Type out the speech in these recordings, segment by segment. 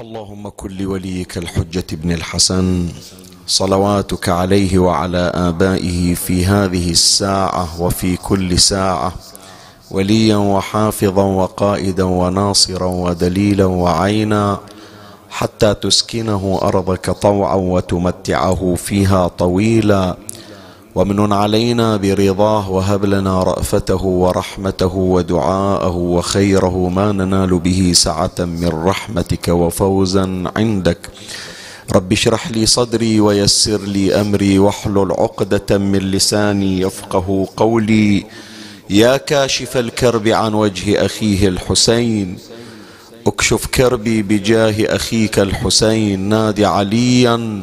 اللهم كن لوليك الحجة ابن الحسن صلواتك عليه وعلى آبائه في هذه الساعة وفي كل ساعة وليا وحافظا وقائدا وناصرا ودليلا وعينا حتى تسكنه أرضك طوعا وتمتعه فيها طويلا. ومن علينا برضاه وهب لنا رأفته ورحمته ودعاءه وخيره ما ننال به سعة من رحمتك وفوزا عندك. رب اشرح لي صدري ويسر لي أمري واحلل عقدة من لساني يفقه قولي. يا كاشف الكرب عن وجه أخيه الحسين. اكشف كربي بجاه أخيك الحسين. نادي عليا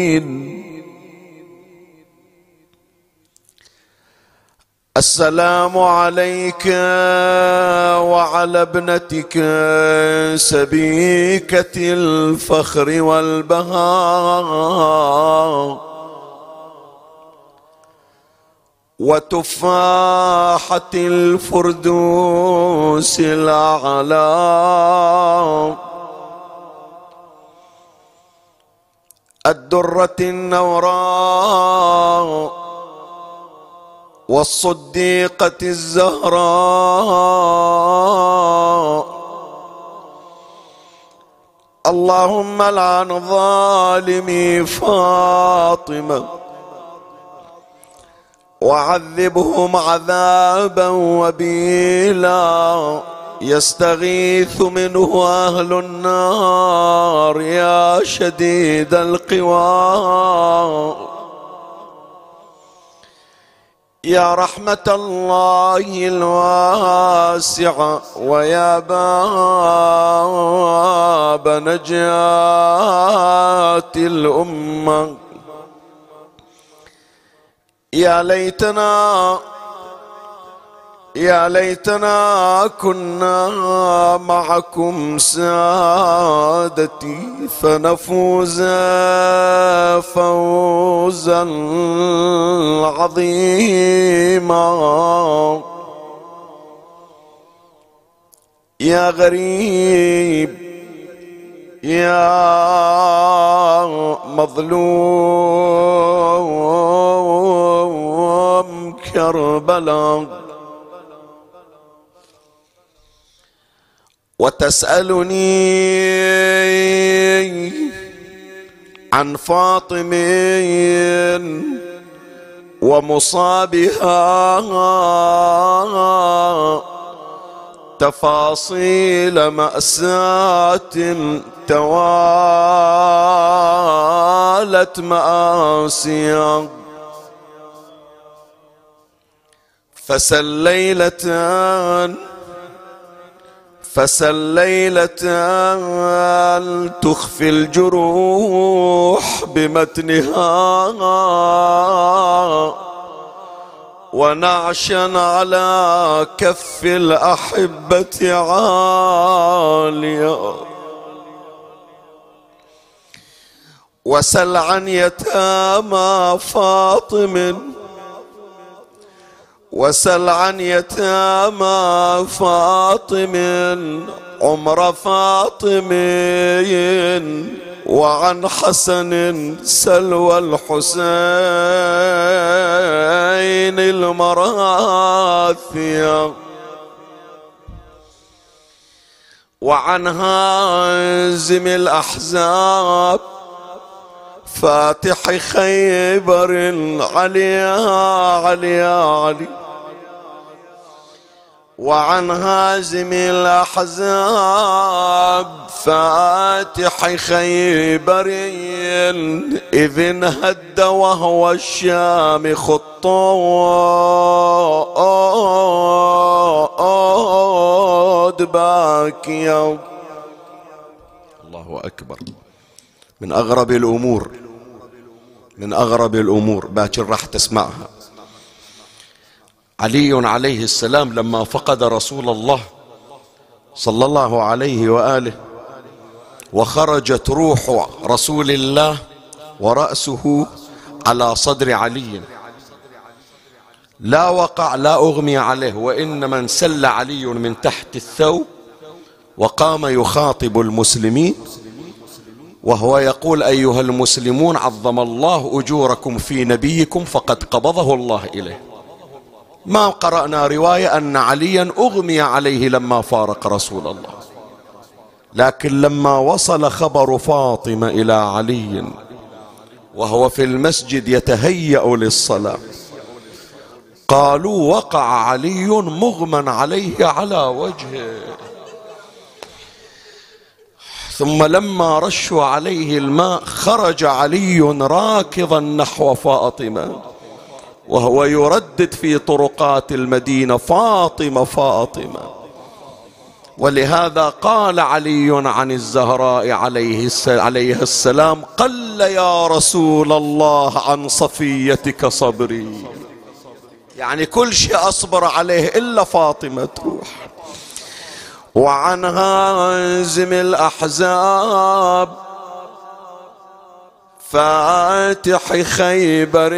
السلام عليك وعلى ابنتك سبيكة الفخر والبهاء وتفاحة الفردوس الأعلى. الدرة النوراء والصديقة الزهراء. اللهم لعن ظالمي فاطمة. وعذبهم عذابا وبيلا. يستغيث منه أهل النار يا شديد القوار يا رحمة الله الواسعة ويا باب نجاة الأمة. يا ليتنا يا ليتنا كنا معكم سادتي فنفوز فوزا عظيما. يا غريب يا مظلوم كربلاء. وتسألني عن فاطم ومصابها تفاصيل مأساة توالت مآسيا. فسل ليلة فسل ليلة تخفي الجروح بمتنها؟ ونعشا على كف الأحبة عاليا وسل عن يتامى فاطم وسل عن يتامى فاطم عمر فاطم وعن حسن سلوى الحسين المراثية. وعن هازم الأحزاب فاتح خيبر علي علي علي وعن هازم الأحزاب فاتح خيبر إذ انهد وهو الشام خطاد باكيا. الله أكبر. من أغرب الأمور من أغرب الأمور. باكر راح تسمعها. علي عليه السلام لما فقد رسول الله صلى الله عليه وآله وخرجت روح رسول الله ورأسه على صدر علي. لا وقع لا أغمي عليه وانما انسل علي من تحت الثوب وقام يخاطب المسلمين وهو يقول أيها المسلمون عظم الله أجوركم في نبيكم فقد قبضه الله إليه. ما قرأنا رواية أن عليا أغمي عليه لما فارق رسول الله. لكن لما وصل خبر فاطمة إلى علي وهو في المسجد يتهيأ للصلاة قالوا وقع علي مغمى عليه على وجهه. ثم لما رشوا عليه الماء خرج علي راكضا نحو فاطمة. وهو يردد في طرقات المدينة فاطمة فاطمة. ولهذا قال علي عن الزهراء عليه عليه السلام قل يا رسول الله عن صفيتك صبري. يعني كل شيء أصبر عليه إلا فاطمة تروح. وعن هازم الأحزاب فاتح خيبر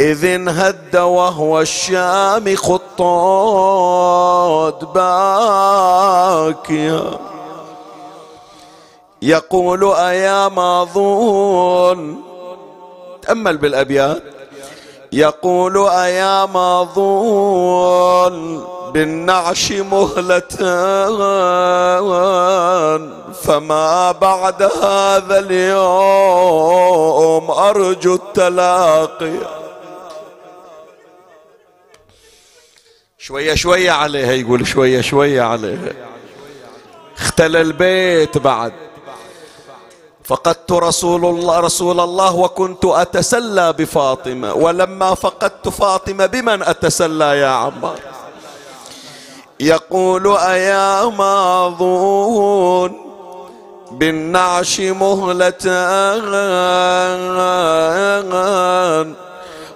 إذ انهد وهو الشام خطاد باكيا. يقول أيا ماظون تأمل بالأبيات. يقول أيا ماظون بالنعش مهلة فما بعد هذا اليوم أرجو التلاقي. شوية شوية عليها يقول شوية شوية عليها. اختلى البيت بعد. فقدت رسول الله رسول الله وكنت أتسلى بفاطمة ولما فقدت فاطمة بمن أتسلى يا عمار؟ يقول أيا ماضون بالنعش مهلة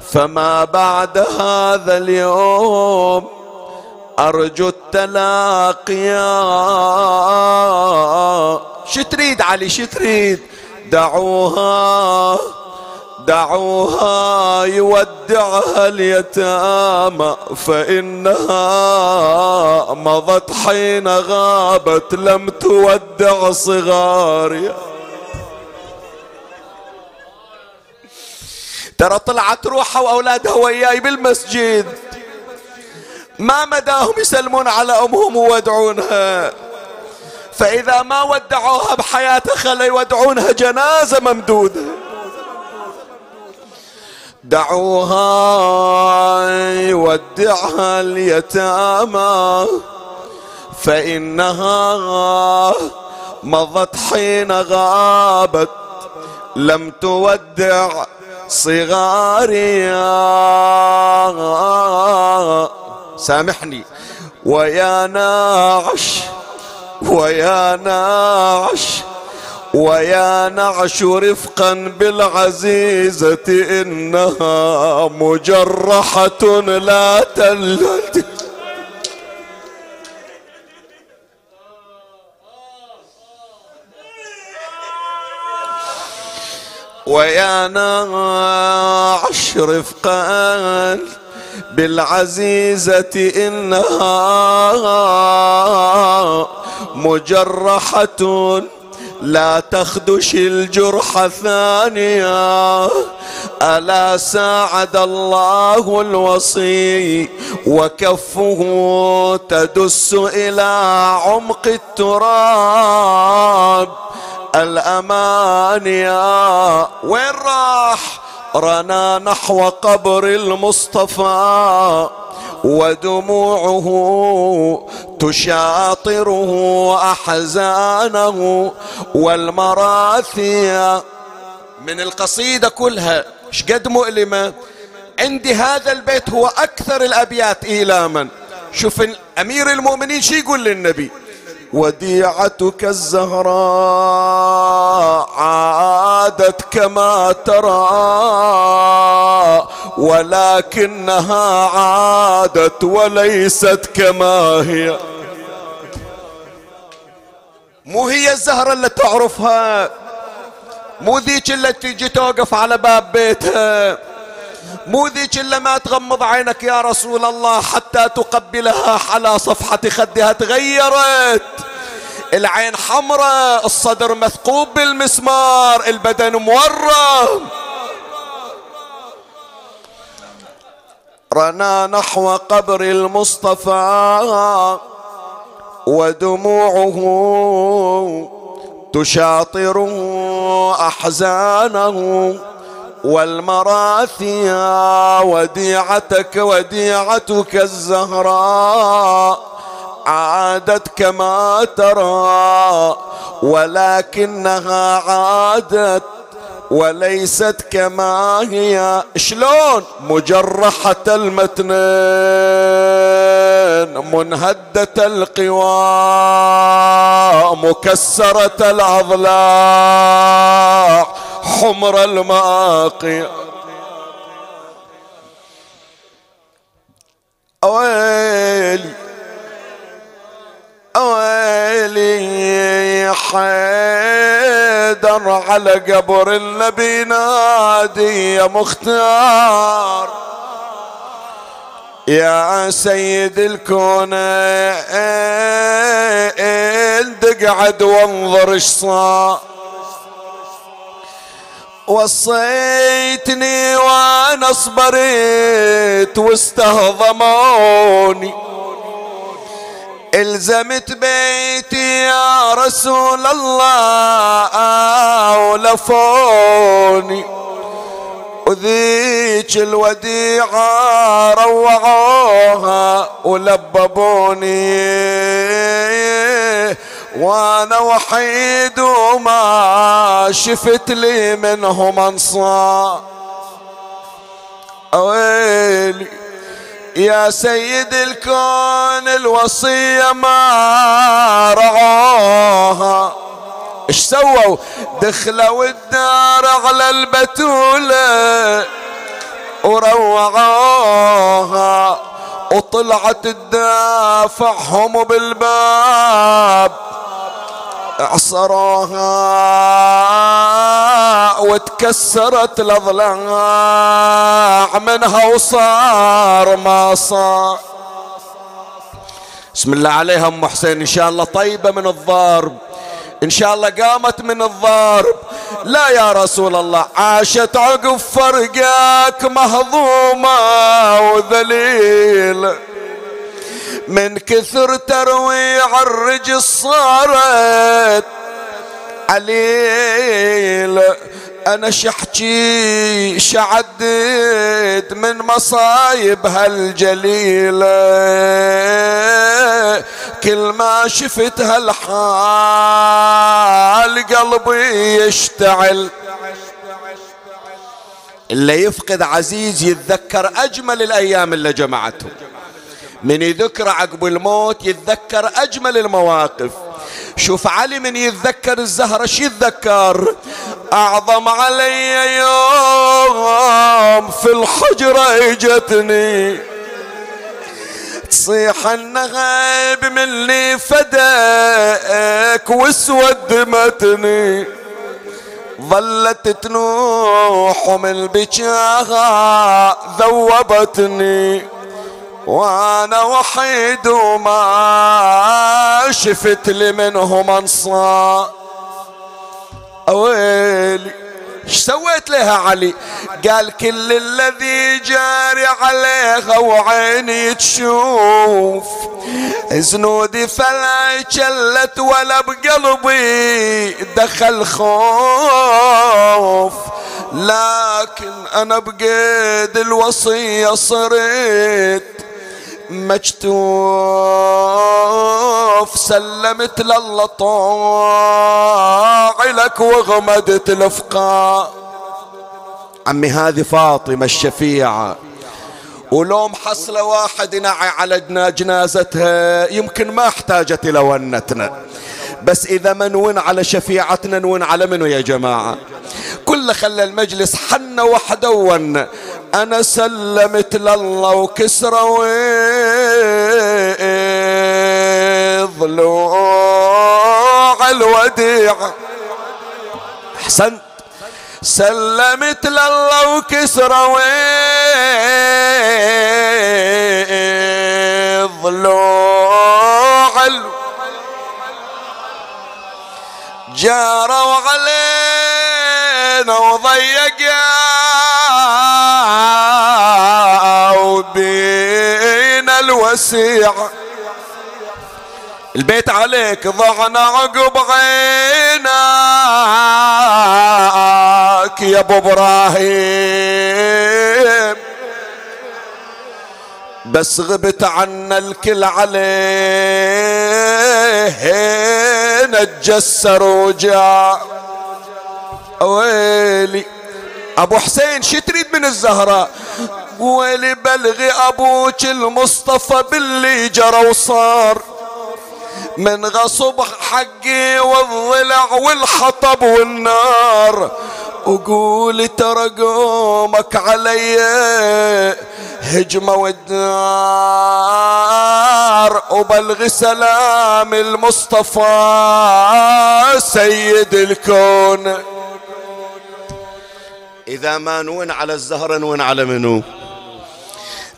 فما بعد هذا اليوم أرجو التلاقي شتريد علي شتريد دعوها دعوها يودعها اليتامى فإنها مضت حين غابت لم تودع صغاري ترى طلعت روحها وأولادها وياي بالمسجد. ما مداهم يسلمون على أمهم ويودعونها. فإذا ما ودعوها بحياتها خلي يودعونها جنازة ممدودة. دعوها يودعها اليتامى فإنها مضت حين غابت لم تودع صغاري سامحني. ويا ناعش ويا ناعش ويا نعش رفقا بالعزيزة إنها مجرحة لا تلد. ويا نعش رفقا بالعزيزة إنها مجرحة لا تخدش الجرح ثانية ألا ساعد الله الوصي وكفه تدس إلى عمق التراب. الأمانيا وين راح؟ رنا نحو قبر المصطفى. ودموعه تشاطره احزانه والمراثي من القصيدة كلها شقد مؤلمة؟ عندي هذا البيت هو أكثر الأبيات إيلاما. شوف امير المؤمنين شي يقول للنبي؟ وديعتك الزهراء عادت كما ترى ولكنها عادت وليست كما هي. مو هي الزهرة اللي تعرفها؟ مو ذيك اللي تيجي توقف على باب بيتها؟ مو ذيك اللي ما تغمض عينك يا رسول الله حتى تقبلها على صفحة خدها تغيرت. العين حمراء الصدر مثقوب بالمسمار البدن مورم. رنا نحو قبر المصطفى ودموعه تشاطر أحزانه. والمراثي وديعتك وديعتك الزهراء عادت كما ترى ولكنها عادت وليست كما هي. شلون؟ مجرحة المتنين منهدة القوى مكسرة الأضلاع. حمر الماقي أويلي أويلي حيدر على قبر النبي نادي يا مختار يا سيد الكون انت قعد وانظر إيش صار وصيتني وأنا صبرت واستهضموني. إلزمت بيتي يا رسول الله ولفوني. وذيك الوديعة روعوها ولببوني. وأنا وحيد وما شفت لي منهم أنصار. ويلي يا سيد الكون الوصية ما رعوها إيش سووا؟ دخلوا الدار على البتولة وروعوها وطلعت تدافعهم بالباب. عصروها وتكسرت الاضلاع منها وصار ما صار. بسم الله عليها أم حسين إن شاء الله طيبة من الضرب. ان شاء الله قامت من الضرب. لا يا رسول الله عاشت عقب فرقك مهضومة وذليله من كثر ترويع الرجل صارت عليل. أنا شحكي شعدد من مصايب هالجليلة كل ما شفت هالحال قلبي يشتعل. اللي يفقد عزيز يتذكر أجمل الأيام اللي جمعتهم من يذكر عقب الموت يتذكر أجمل المواقف. شوف علي من يتذكر الزهرة شو يتذكر؟ أعظم علي يوم في الحجرة إجتني. تصيح النغيب مني فداك واسود متني ظلت تنوح من البكاء ذوبتني. وأنا وحيد وما شفت لي منهم أنصار. أويلي إيش سويت لها علي؟ قال كل الذي جاري عليها وعيني تشوف. زنودي فلا جلت ولا بقلبي دخل خوف. لكن أنا بقيد الوصية صرت مجتوف سلمت لله طاع لك وغمدت الافقاء عمي هذه فاطمة الشفيعة. ولو محصلة واحد نعي على جنازتها يمكن ما احتاجت إلى ونتنا. بس إذا منون على شفيعتنا نون على منو يا جماعة؟ كل خلى المجلس حن وحده ون أنا سلمت لله وكسرى ضلوع الوديع. أحسنت. سلمت لله وكسرى ضلوع جاروا علينا بينا الوسيع. البيت عليك ضعنا عقب عيناك يا أبو إبراهيم. بس غبت عنا الكل عليه نتجسر وجاع ويلي أبو حسين شو تريد من الزهراء ويلي بلغي أبوك المصطفى باللي جرى وصار. من غصب حقي والضلع والحطب والنار. وقول ترى قومك علي هجمة والدار. وبلغ سلام المصطفى سيد الكون. إذا ما نون على الزهرة نون على منو.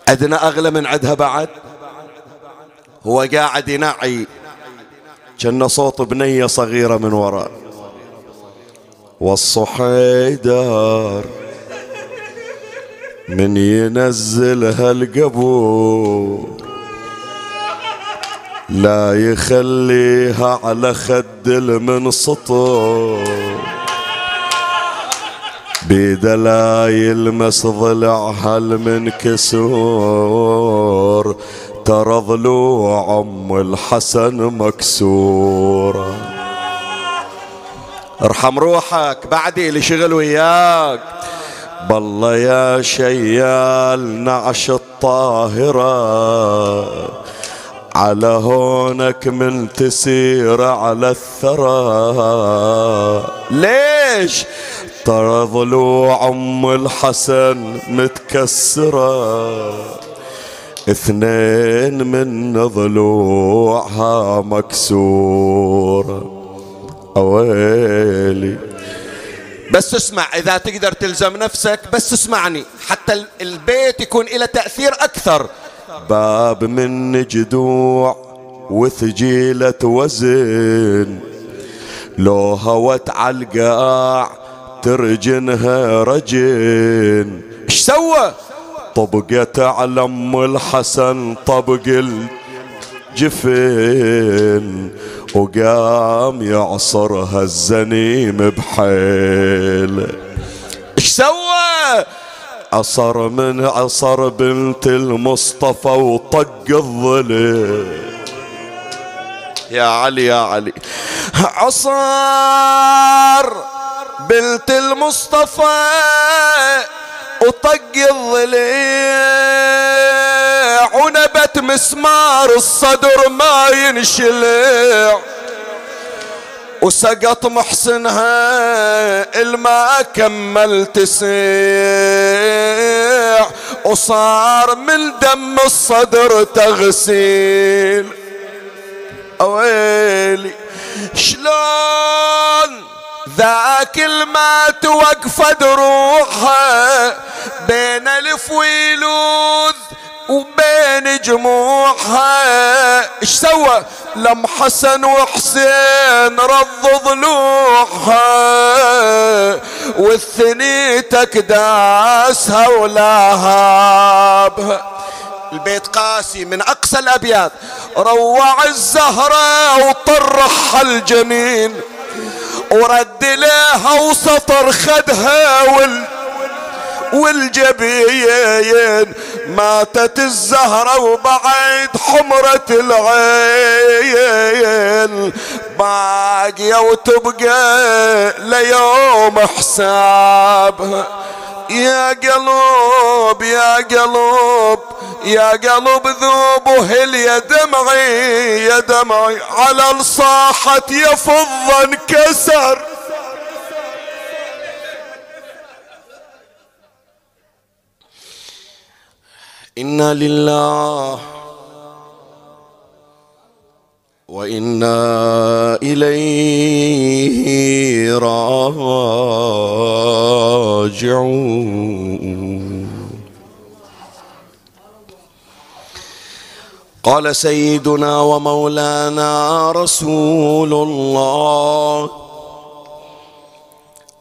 أدنى أغلى من عدها بعد. هو قاعد ينعي. كان صوت بنية صغيرة من وراء والصحيدر من ينزلها القبور لا يخليها على خد المنسطور بيدلا يلمس ضلعها المنكسور ترى ضلوع أم الحسن مكسوره ارحم روحك بعدي لشغل وياك. بالله يا شيال نعش الطاهرة. على هونك من تسير على الثرى. ليش؟ ترى ضلوع أم الحسن متكسرة. اثنين من ضلوعها مكسورة أويلي. بس اسمع إذا تقدر تلزم نفسك بس اسمعني. حتى البيت يكون له تأثير أكثر. باب من جدوع وثجيلة وزن. لو هوت على القاع ترجنها رجن إيش سوى؟ طبقت على ام الحسن طبق الجفن وقام يعصرها الزنيم بحيل. إيش سوى؟ عصر من عصر بنت المصطفى وطق الظلم يا علي يا علي. عصر بنت المصطفى وطق الضليع ونبت مسمار الصدر ما ينشلع. وسقط محسنها الماء كمل تسيع وصار من دم الصدر تغسيل. أويلي شلون ذاك الماء توقف دروحها بين الف ويلوذ وبين جموعها إيش سوى؟ لم حسن وحسين رض ضلوعها والثنيتك داسها ولهابها البيت قاسي من أقصى الأبيات. روع الزهرة وطرح الجنين. ورد لها وسطر خدها وال والجبين ماتت الزهرة وبعد حمرة العين. باقية وتبقى ليوم حسابها. يا قلب يا قلب يا قلب ذوب وهل يا دمعي يا دمعي على الصاحة يفض انكسر. إنا لله وإنا إليه راجعون. قال سيدنا ومولانا رسول الله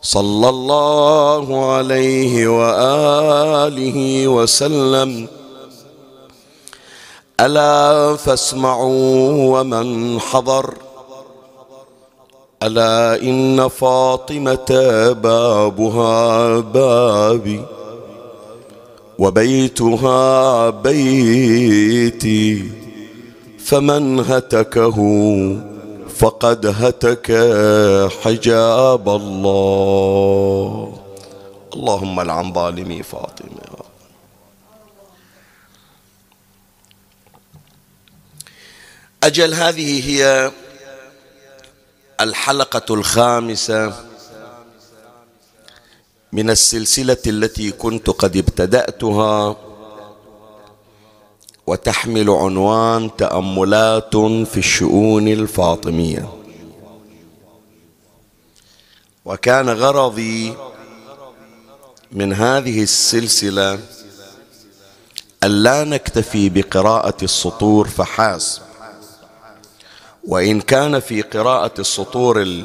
صلى الله عليه وآله وسلم. ألا فاسمعوا ومن حضر. ألا إن فاطمة بابها بابي. وبيتها بيتي فمن هتكه فقد هتك حجاب الله. اللهم لعن ظالمي فاطمة. أجل هذه هي الحلقة الخامسة من السلسلة التي كنت قد ابتدأتها وتحمل عنوان تأملات في الشؤون الفاطمية. وكان غرضي من هذه السلسلة الا نكتفي بقراءة السطور فحسب. وإن كان في قراءة السطور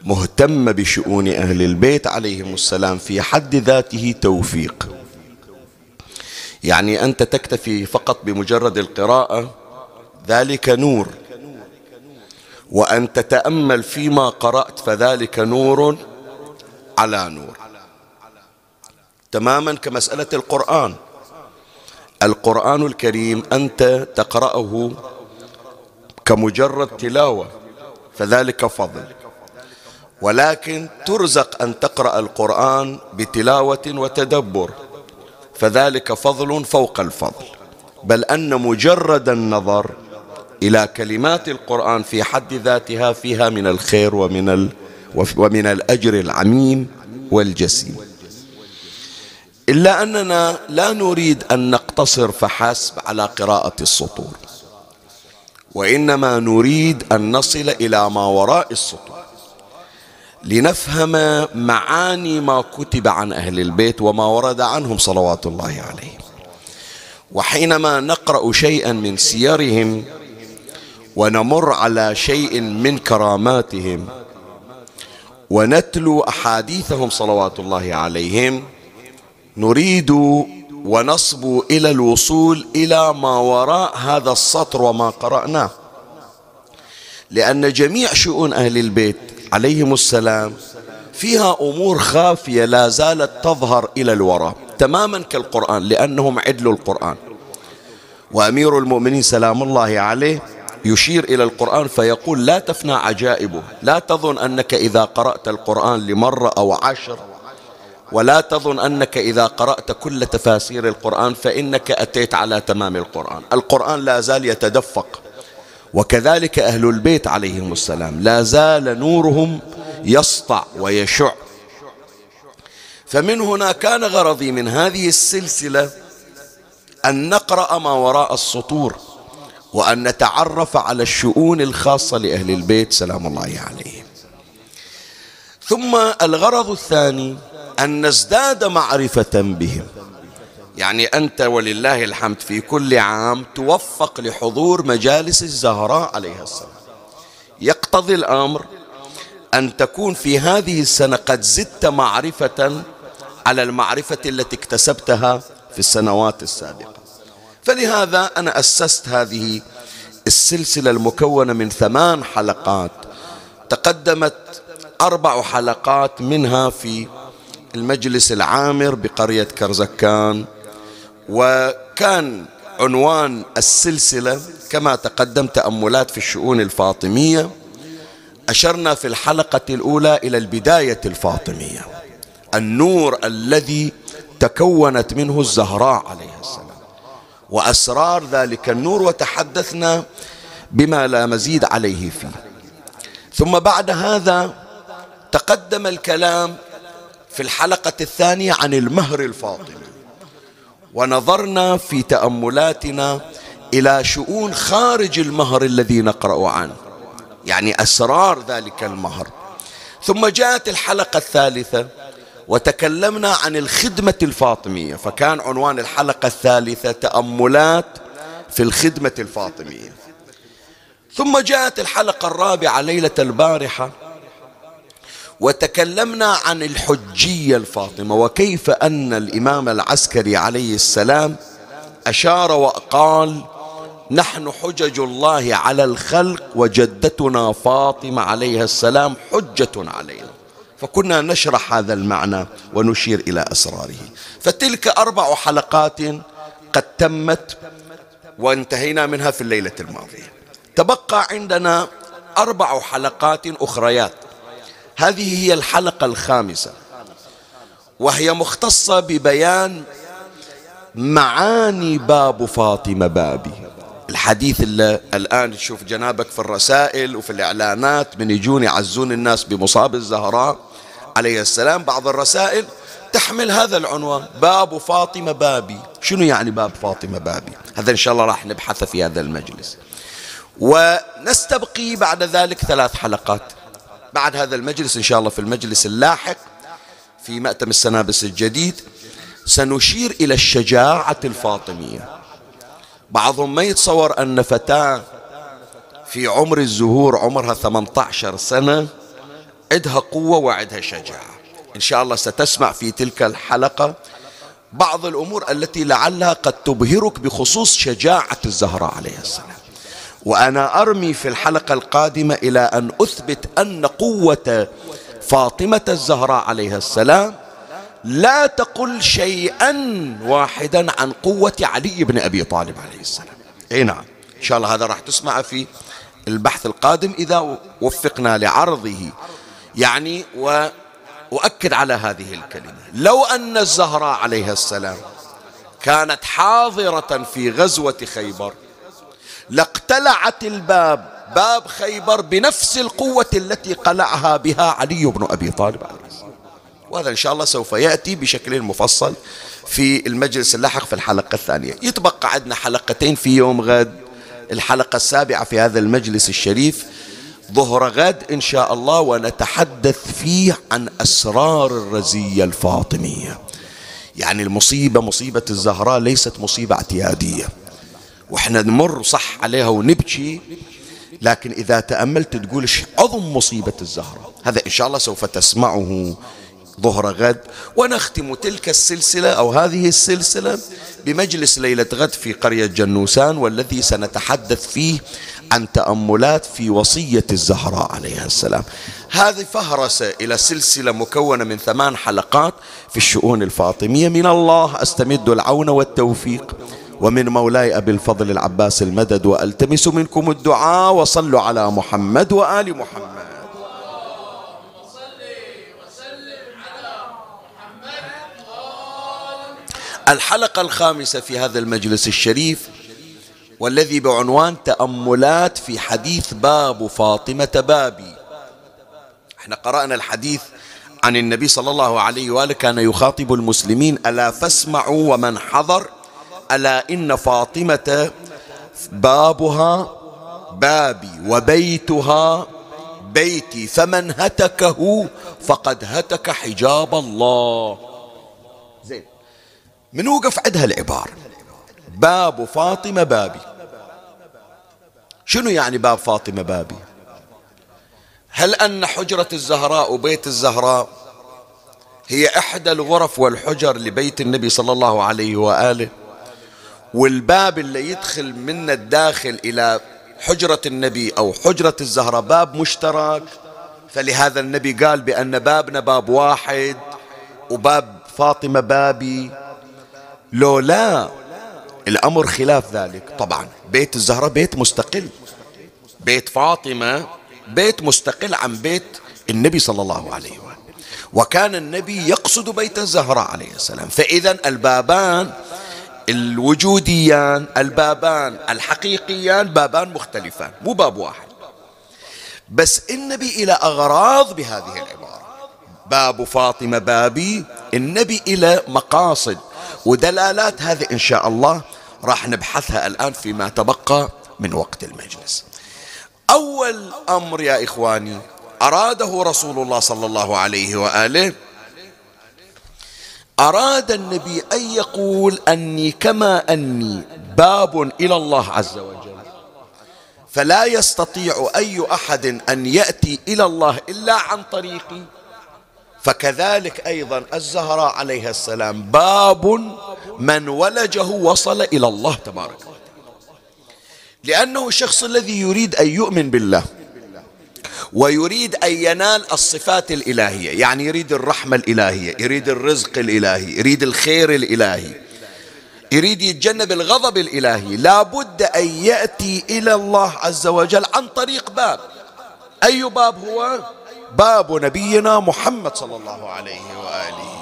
المهتمه بشؤون أهل البيت عليهم السلام في حد ذاته توفيق. يعني أنت تكتفي فقط بمجرد القراءة ذلك نور. وأن تتأمل فيما قرأت فذلك نور على نور. تماما كمسألة القرآن. القرآن الكريم أنت تقرأه كمجرد تلاوة فذلك فضل. ولكن ترزق أن تقرأ القرآن بتلاوة وتدبر فذلك فضل فوق الفضل. بل أن مجرد النظر إلى كلمات القرآن في حد ذاتها فيها من الخير ومن ال ومن الأجر العميم والجسيم. إلا أننا لا نريد أن نقتصر فحسب على قراءة السطور وإنما نريد أن نصل إلى ما وراء السطور. لنفهم معاني ما كتب عن أهل البيت وما ورد عنهم صلوات الله عليهم. وحينما نقرأ شيئا من سيرهم ونمر على شيء من كراماتهم ونتلو أحاديثهم صلوات الله عليهم نريد ونصبو إلى الوصول إلى ما وراء هذا السطر وما قرأناه. لأن جميع شؤون أهل البيت عليهم السلام. فيها أمور خافية لا زالت تظهر إلى الوراء تماما كالقرآن لأنهم عدل القرآن. وأمير المؤمنين سلام الله عليه يشير إلى القرآن فيقول لا تفنى عجائبه لا تظن أنك إذا قرأت القرآن لمرة أو عشر ولا تظن أنك إذا قرأت كل تفاسير القرآن فإنك أتيت على تمام القرآن. القرآن لا زال يتدفق. وكذلك أهل البيت عليهم السلام. لا زال نورهم يسطع ويشع. فمن هنا كان غرضي من هذه السلسلة أن نقرأ ما وراء السطور وأن نتعرف على الشؤون الخاصة لأهل البيت. سلام الله عليهم. ثم الغرض الثاني أن نزداد معرفة بهم. يعني أنت ولله الحمد في كل عام توفق لحضور مجالس الزهراء عليها السلام. يقتضي الأمر أن تكون في هذه السنة قد زدت معرفة على المعرفة التي اكتسبتها في السنوات السابقة. فلهذا أنا أسست هذه السلسلة المكونة من ثمان حلقات. تقدمت أربع حلقات منها في المجلس العامر بقرية كرزكان. وكان عنوان السلسلة كما تقدم تأملات في الشؤون الفاطمية. أشرنا في الحلقة الأولى إلى البداية الفاطمية. النور الذي تكونت منه الزهراء عليها السلام. وأسرار ذلك النور وتحدثنا بما لا مزيد عليه فيه. ثم بعد هذا تقدم الكلام في الحلقة الثانية عن المهر الفاطمي. ونظرنا في تأملاتنا إلى شؤون خارج المهر الذي نقرأ عنه يعني أسرار ذلك المهر. ثم جاءت الحلقة الثالثة وتكلمنا عن الخدمة الفاطمية فكان عنوان الحلقة الثالثة تأملات في الخدمة الفاطمية. ثم جاءت الحلقة الرابعة ليلة البارحة وتكلمنا عن الحجية الفاطمة وكيف أن الإمام العسكري عليه السلام أشار وقال نحن حجج الله على الخلق وجدتنا فاطمة عليها السلام حجة علينا. فكنا نشرح هذا المعنى ونشير إلى أسراره. فتلك أربع حلقات قد تمت وانتهينا منها في الليلة الماضية. تبقى عندنا أربع حلقات أخريات. هذه هي الحلقة الخامسة. وهي مختصة ببيان معاني باب فاطمة بابي. الحديث اللي الآن تشوف جنابك في الرسائل وفي الإعلانات من يجون يعزون الناس بمصاب الزهراء. عليه السلام بعض الرسائل تحمل هذا العنوان باب فاطمة بابي. شنو يعني باب فاطمة بابي؟ هذا إن شاء الله راح نبحث في هذا المجلس. ونستبقي بعد ذلك ثلاث حلقات. بعد هذا المجلس إن شاء الله في المجلس اللاحق في مأتم السنابس الجديد سنشير إلى الشجاعة الفاطمية. بعضهم ما يتصور أن فتاة في عمر الزهور عمرها 18 سنة عندها قوة وعندها شجاعة. إن شاء الله ستسمع في تلك الحلقة بعض الأمور التي لعلها قد تبهرك بخصوص شجاعة الزهراء عليه السلام. وأنا أرمي في الحلقة القادمة إلى أن أثبت أن قوة فاطمة الزهراء عليها السلام لا تقل شيئا واحدا عن قوة علي بن أبي طالب عليه السلام. أي نعم. إن شاء الله هذا راح تسمع في البحث القادم إذا وفقنا لعرضه. يعني وأؤكد على هذه الكلمة. لو أن الزهراء عليها السلام كانت حاضرة في غزوة خيبر لاقتلعت الباب. باب خيبر بنفس القوة التي قلعها بها علي بن أبي طالب عليه السلام. وهذا إن شاء الله سوف يأتي بشكل مفصل في المجلس اللاحق في الحلقة الثانية. يتبقى عندنا حلقتين في يوم غد الحلقة السابعة في هذا المجلس الشريف. ظهر غد إن شاء الله ونتحدث فيه عن أسرار الرزية الفاطمية. يعني المصيبة مصيبة الزهراء ليست مصيبة اعتيادية. وإحنا نمر صح عليها ونبكي لكن إذا تأملت تقول عظم مصيبة الزهراء هذا إن شاء الله سوف تسمعه ظهر غد. ونختم تلك السلسلة أو هذه السلسلة بمجلس ليلة غد في قرية جنوسان والذي سنتحدث فيه عن تأملات في وصية الزهراء عليها السلام. هذه فهرسة إلى سلسلة مكونة من ثمان حلقات في الشؤون الفاطمية. من الله أستمد العون والتوفيق. ومن مولاي أبي الفضل العباس المدد وألتمس منكم الدعاء وصلوا على محمد وآل محمد. الحلقة الخامسة في هذا المجلس الشريف والذي بعنوان تأملات في حديث باب فاطمة بابي. إحنا قرأنا الحديث عن النبي صلى الله عليه وآله كان يخاطب المسلمين ألا فاسمعوا ومن حضر؟ ألا إن فاطمة بابها بابي وبيتها بيتي فمن هتكه فقد هتك حجاب الله. زين من وقف عندها العبارة باب فاطمة بابي. شنو يعني باب فاطمة بابي؟ هل أن حجرة الزهراء وبيت الزهراء هي إحدى الغرف والحجر لبيت النبي صلى الله عليه وآله؟ والباب اللي يدخل من الداخل إلى حجرة النبي أو حجرة الزهراء باب مشترك. فلهذا النبي قال بأن بابنا باب واحد وباب فاطمة بابي. لو لا الأمر خلاف ذلك. طبعا بيت الزهراء بيت مستقل. بيت فاطمة بيت مستقل عن بيت النبي صلى الله عليه وآله وكان النبي يقصد بيت الزهراء عليه السلام. فإذا البابان الوجوديان البابان الحقيقيان بابان مختلفان مو باب واحد. بس النبي إلى أغراض بهذه العبارة. باب فاطمة بابي النبي إلى مقاصد. ودلالات هذه إن شاء الله راح نبحثها الآن فيما تبقى من وقت المجلس. أول أمر يا إخواني أراده رسول الله صلى الله عليه وآله أراد النبي أن يقول أني كما أني باب إلى الله عز وجل. فلا يستطيع أي أحد أن يأتي إلى الله إلا عن طريقي. فكذلك أيضا الزهراء عليها السلام باب من ولجه وصل إلى الله تبارك لأنه الشخص الذي يريد أن يؤمن بالله. ويريد أن ينال الصفات الإلهية. يعني يريد الرحمة الإلهية يريد الرزق الإلهي يريد الخير الإلهي يريد يتجنب الغضب الإلهي. لا بد أن يأتي إلى الله عز وجل عن طريق باب. أي باب هو؟ باب نبينا محمد صلى الله عليه وآله.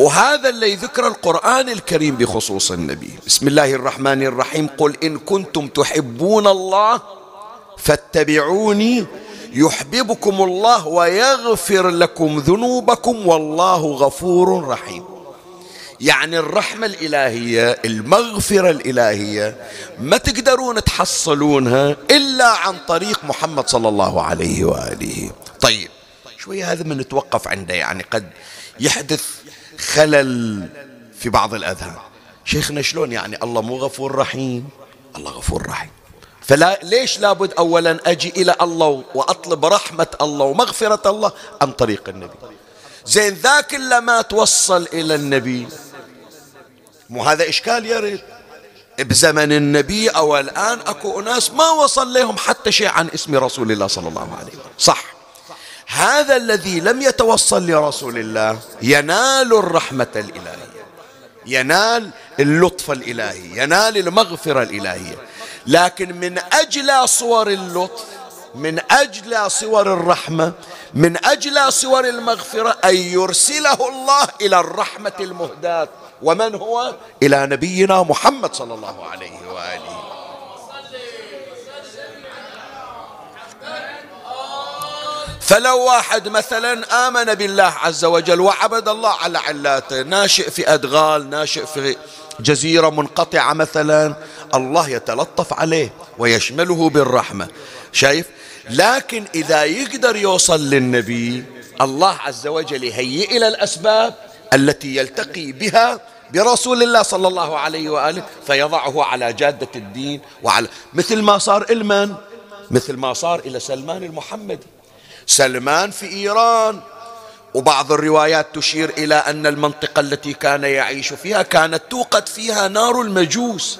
وهذا اللي ذكر القرآن الكريم بخصوص النبي. بسم الله الرحمن الرحيم. قل إن كنتم تحبون الله فاتبعوني يحببكم الله ويغفر لكم ذنوبكم والله غفور رحيم. يعني الرحمة الإلهية المغفرة الإلهية ما تقدرون تحصلونها إلا عن طريق محمد صلى الله عليه وآله. طيب شوية هذا من نتوقف عنده. يعني قد يحدث خلل في بعض الأذهان. شيخنا شلون يعني؟ الله مو غفور رحيم. الله غفور رحيم. فلا ليش لابد أولا أجي إلى الله وأطلب رحمة الله ومغفرة الله عن طريق النبي؟ زين ذاك لما توصل إلى النبي مو هذا إشكال يرد بزمن النبي أو الآن أكو أناس ما وصل لهم حتى شيء عن اسم رسول الله صلى الله عليه وسلم. صح. هذا الذي لم يتوصل لرسول الله ينال الرحمة الإلهية ينال اللطف الإلهي ينال المغفرة الإلهية. لكن من أجل صور اللطف من أجل صور الرحمة من أجل صور المغفرة أن يرسله الله إلى الرحمة المهداة. ومن هو؟ إلى نبينا محمد صلى الله عليه وآله. فلو واحد مثلا آمن بالله عز وجل وعبد الله على علاته ناشئ في أدغال ناشئ في جزيرة منقطعة مثلا الله يتلطف عليه ويشمله بالرحمة. شايف؟ لكن إذا يقدر يوصل للنبي الله عز وجل يهيئ إلى الأسباب التي يلتقي بها برسول الله صلى الله عليه وآله فيضعه على جادة الدين وعلى مثل ما صار إلمن مثل ما صار إلى سلمان المحمدي. سلمان في إيران. وبعض الروايات تشير إلى أن المنطقة التي كان يعيش فيها كانت توقد فيها نار المجوس.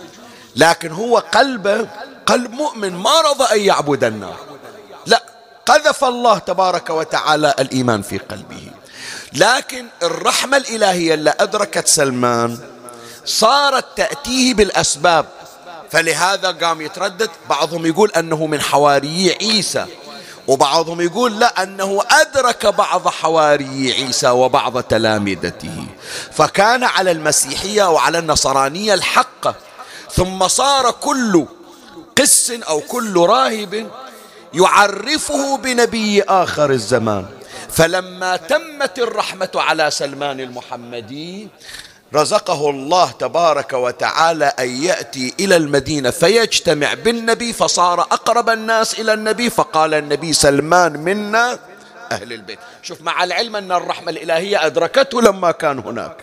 لكن هو قلبه قلب مؤمن ما رضى أن يعبد النار. لا قذف الله تبارك وتعالى الإيمان في قلبه. لكن الرحمة الإلهية اللي أدركت سلمان صارت تأتيه بالأسباب. فلهذا قام يتردد. بعضهم يقول أنه من حواري عيسى. وبعضهم يقول لا أنه أدرك بعض حواري عيسى وبعض تلامذته فكان على المسيحية وعلى النصرانية الحقة ثم صار كل قس أو كل راهب يعرفه بنبي آخر الزمان. فلما تمت الرحمة على سلمان المحمدي رزقه الله تبارك وتعالى أن يأتي إلى المدينة فيجتمع بالنبي فصار أقرب الناس إلى النبي فقال النبي سلمان منا أهل البيت. شوف مع العلم أن الرحمة الإلهية أدركته لما كان هناك.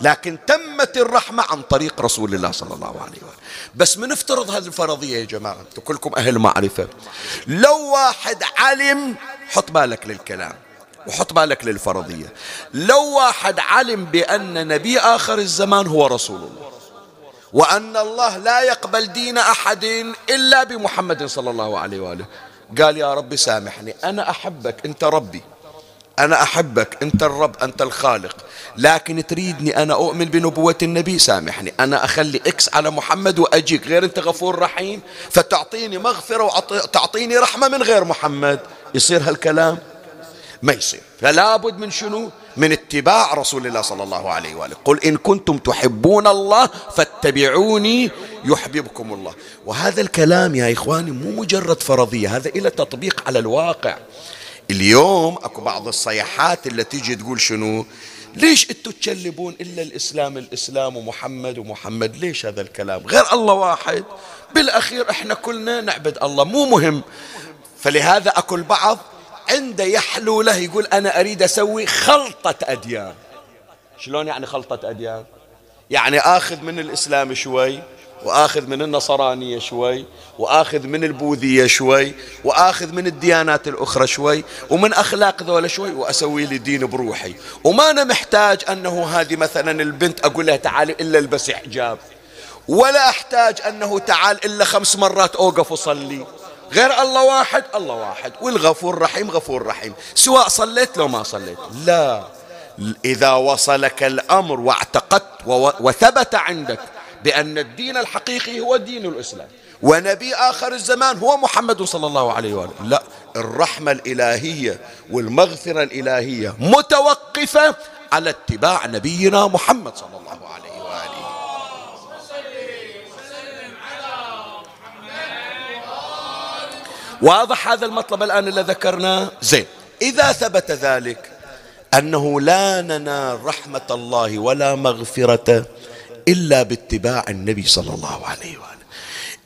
لكن تمت الرحمة عن طريق رسول الله صلى الله عليه وسلم. بس من افترض هذه الفرضية يا جماعة؟ أنتم كلكم أهل معرفة. لو واحد علم حط بالك للكلام. وحط بالك للفرضية. لو واحد علم بأن نبي آخر الزمان هو رسول الله وأن الله لا يقبل دين أحد إلا بمحمد صلى الله عليه وآله قال يا رب سامحني أنا أحبك أنت ربي. أنا أحبك أنت الرب أنت الخالق. لكن تريدني أنا أؤمن بنبوة النبي سامحني. أنا أخلي إكس على محمد وأجيك. غير أنت غفور رحيم فتعطيني مغفرة وتعطيني رحمة من غير محمد. يصير هالكلام؟ ما يصير. فلا بد من شنو؟ من اتباع رسول الله صلى الله عليه وآله. قل إن كنتم تحبون الله فاتبعوني يحببكم الله. وهذا الكلام يا إخواني مو مجرد فرضية هذا إلى تطبيق على الواقع. اليوم أكو بعض الصيحات اللي تيجي تقول شنو؟ ليش أنتوا تشلبون إلا الإسلام الإسلام ومحمد ومحمد؟ ليش هذا الكلام؟ غير الله واحد. بالأخير إحنا كلنا نعبد الله مو مهم. فلهذا أكو البعض عنده يحلو له يقول أنا أريد أسوي خلطة أديان. شلون يعني خلطة أديان؟ يعني آخذ من الإسلام شوي وآخذ من النصرانية شوي وآخذ من البوذية شوي وآخذ من الديانات الأخرى شوي ومن أخلاق ذولا شوي وأسوي لي دين بروحي. وما أنا محتاج أنه هذه مثلا البنت أقول لها تعالي إلا البسي حجاب ولا أحتاج أنه تعال إلا خمس مرات أوقف وصلي. غير الله واحد الله واحد. والغفور رحيم غفور رحيم. سواء صليت لو ما صليت. لا. إذا وصلك الأمر واعتقدت وثبت عندك بأن الدين الحقيقي هو دين الإسلام ونبي آخر الزمان هو محمد صلى الله عليه وآله. لا الرحمة الإلهية والمغفرة الإلهية متوقفة على اتباع نبينا محمد صلى الله عليه وآله واضح هذا المطلب الآن اللي ذكرناه؟ زين. إذا ثبت ذلك أنه لا ننال رحمة الله ولا مغفرة إلا باتباع النبي صلى الله عليه وآله.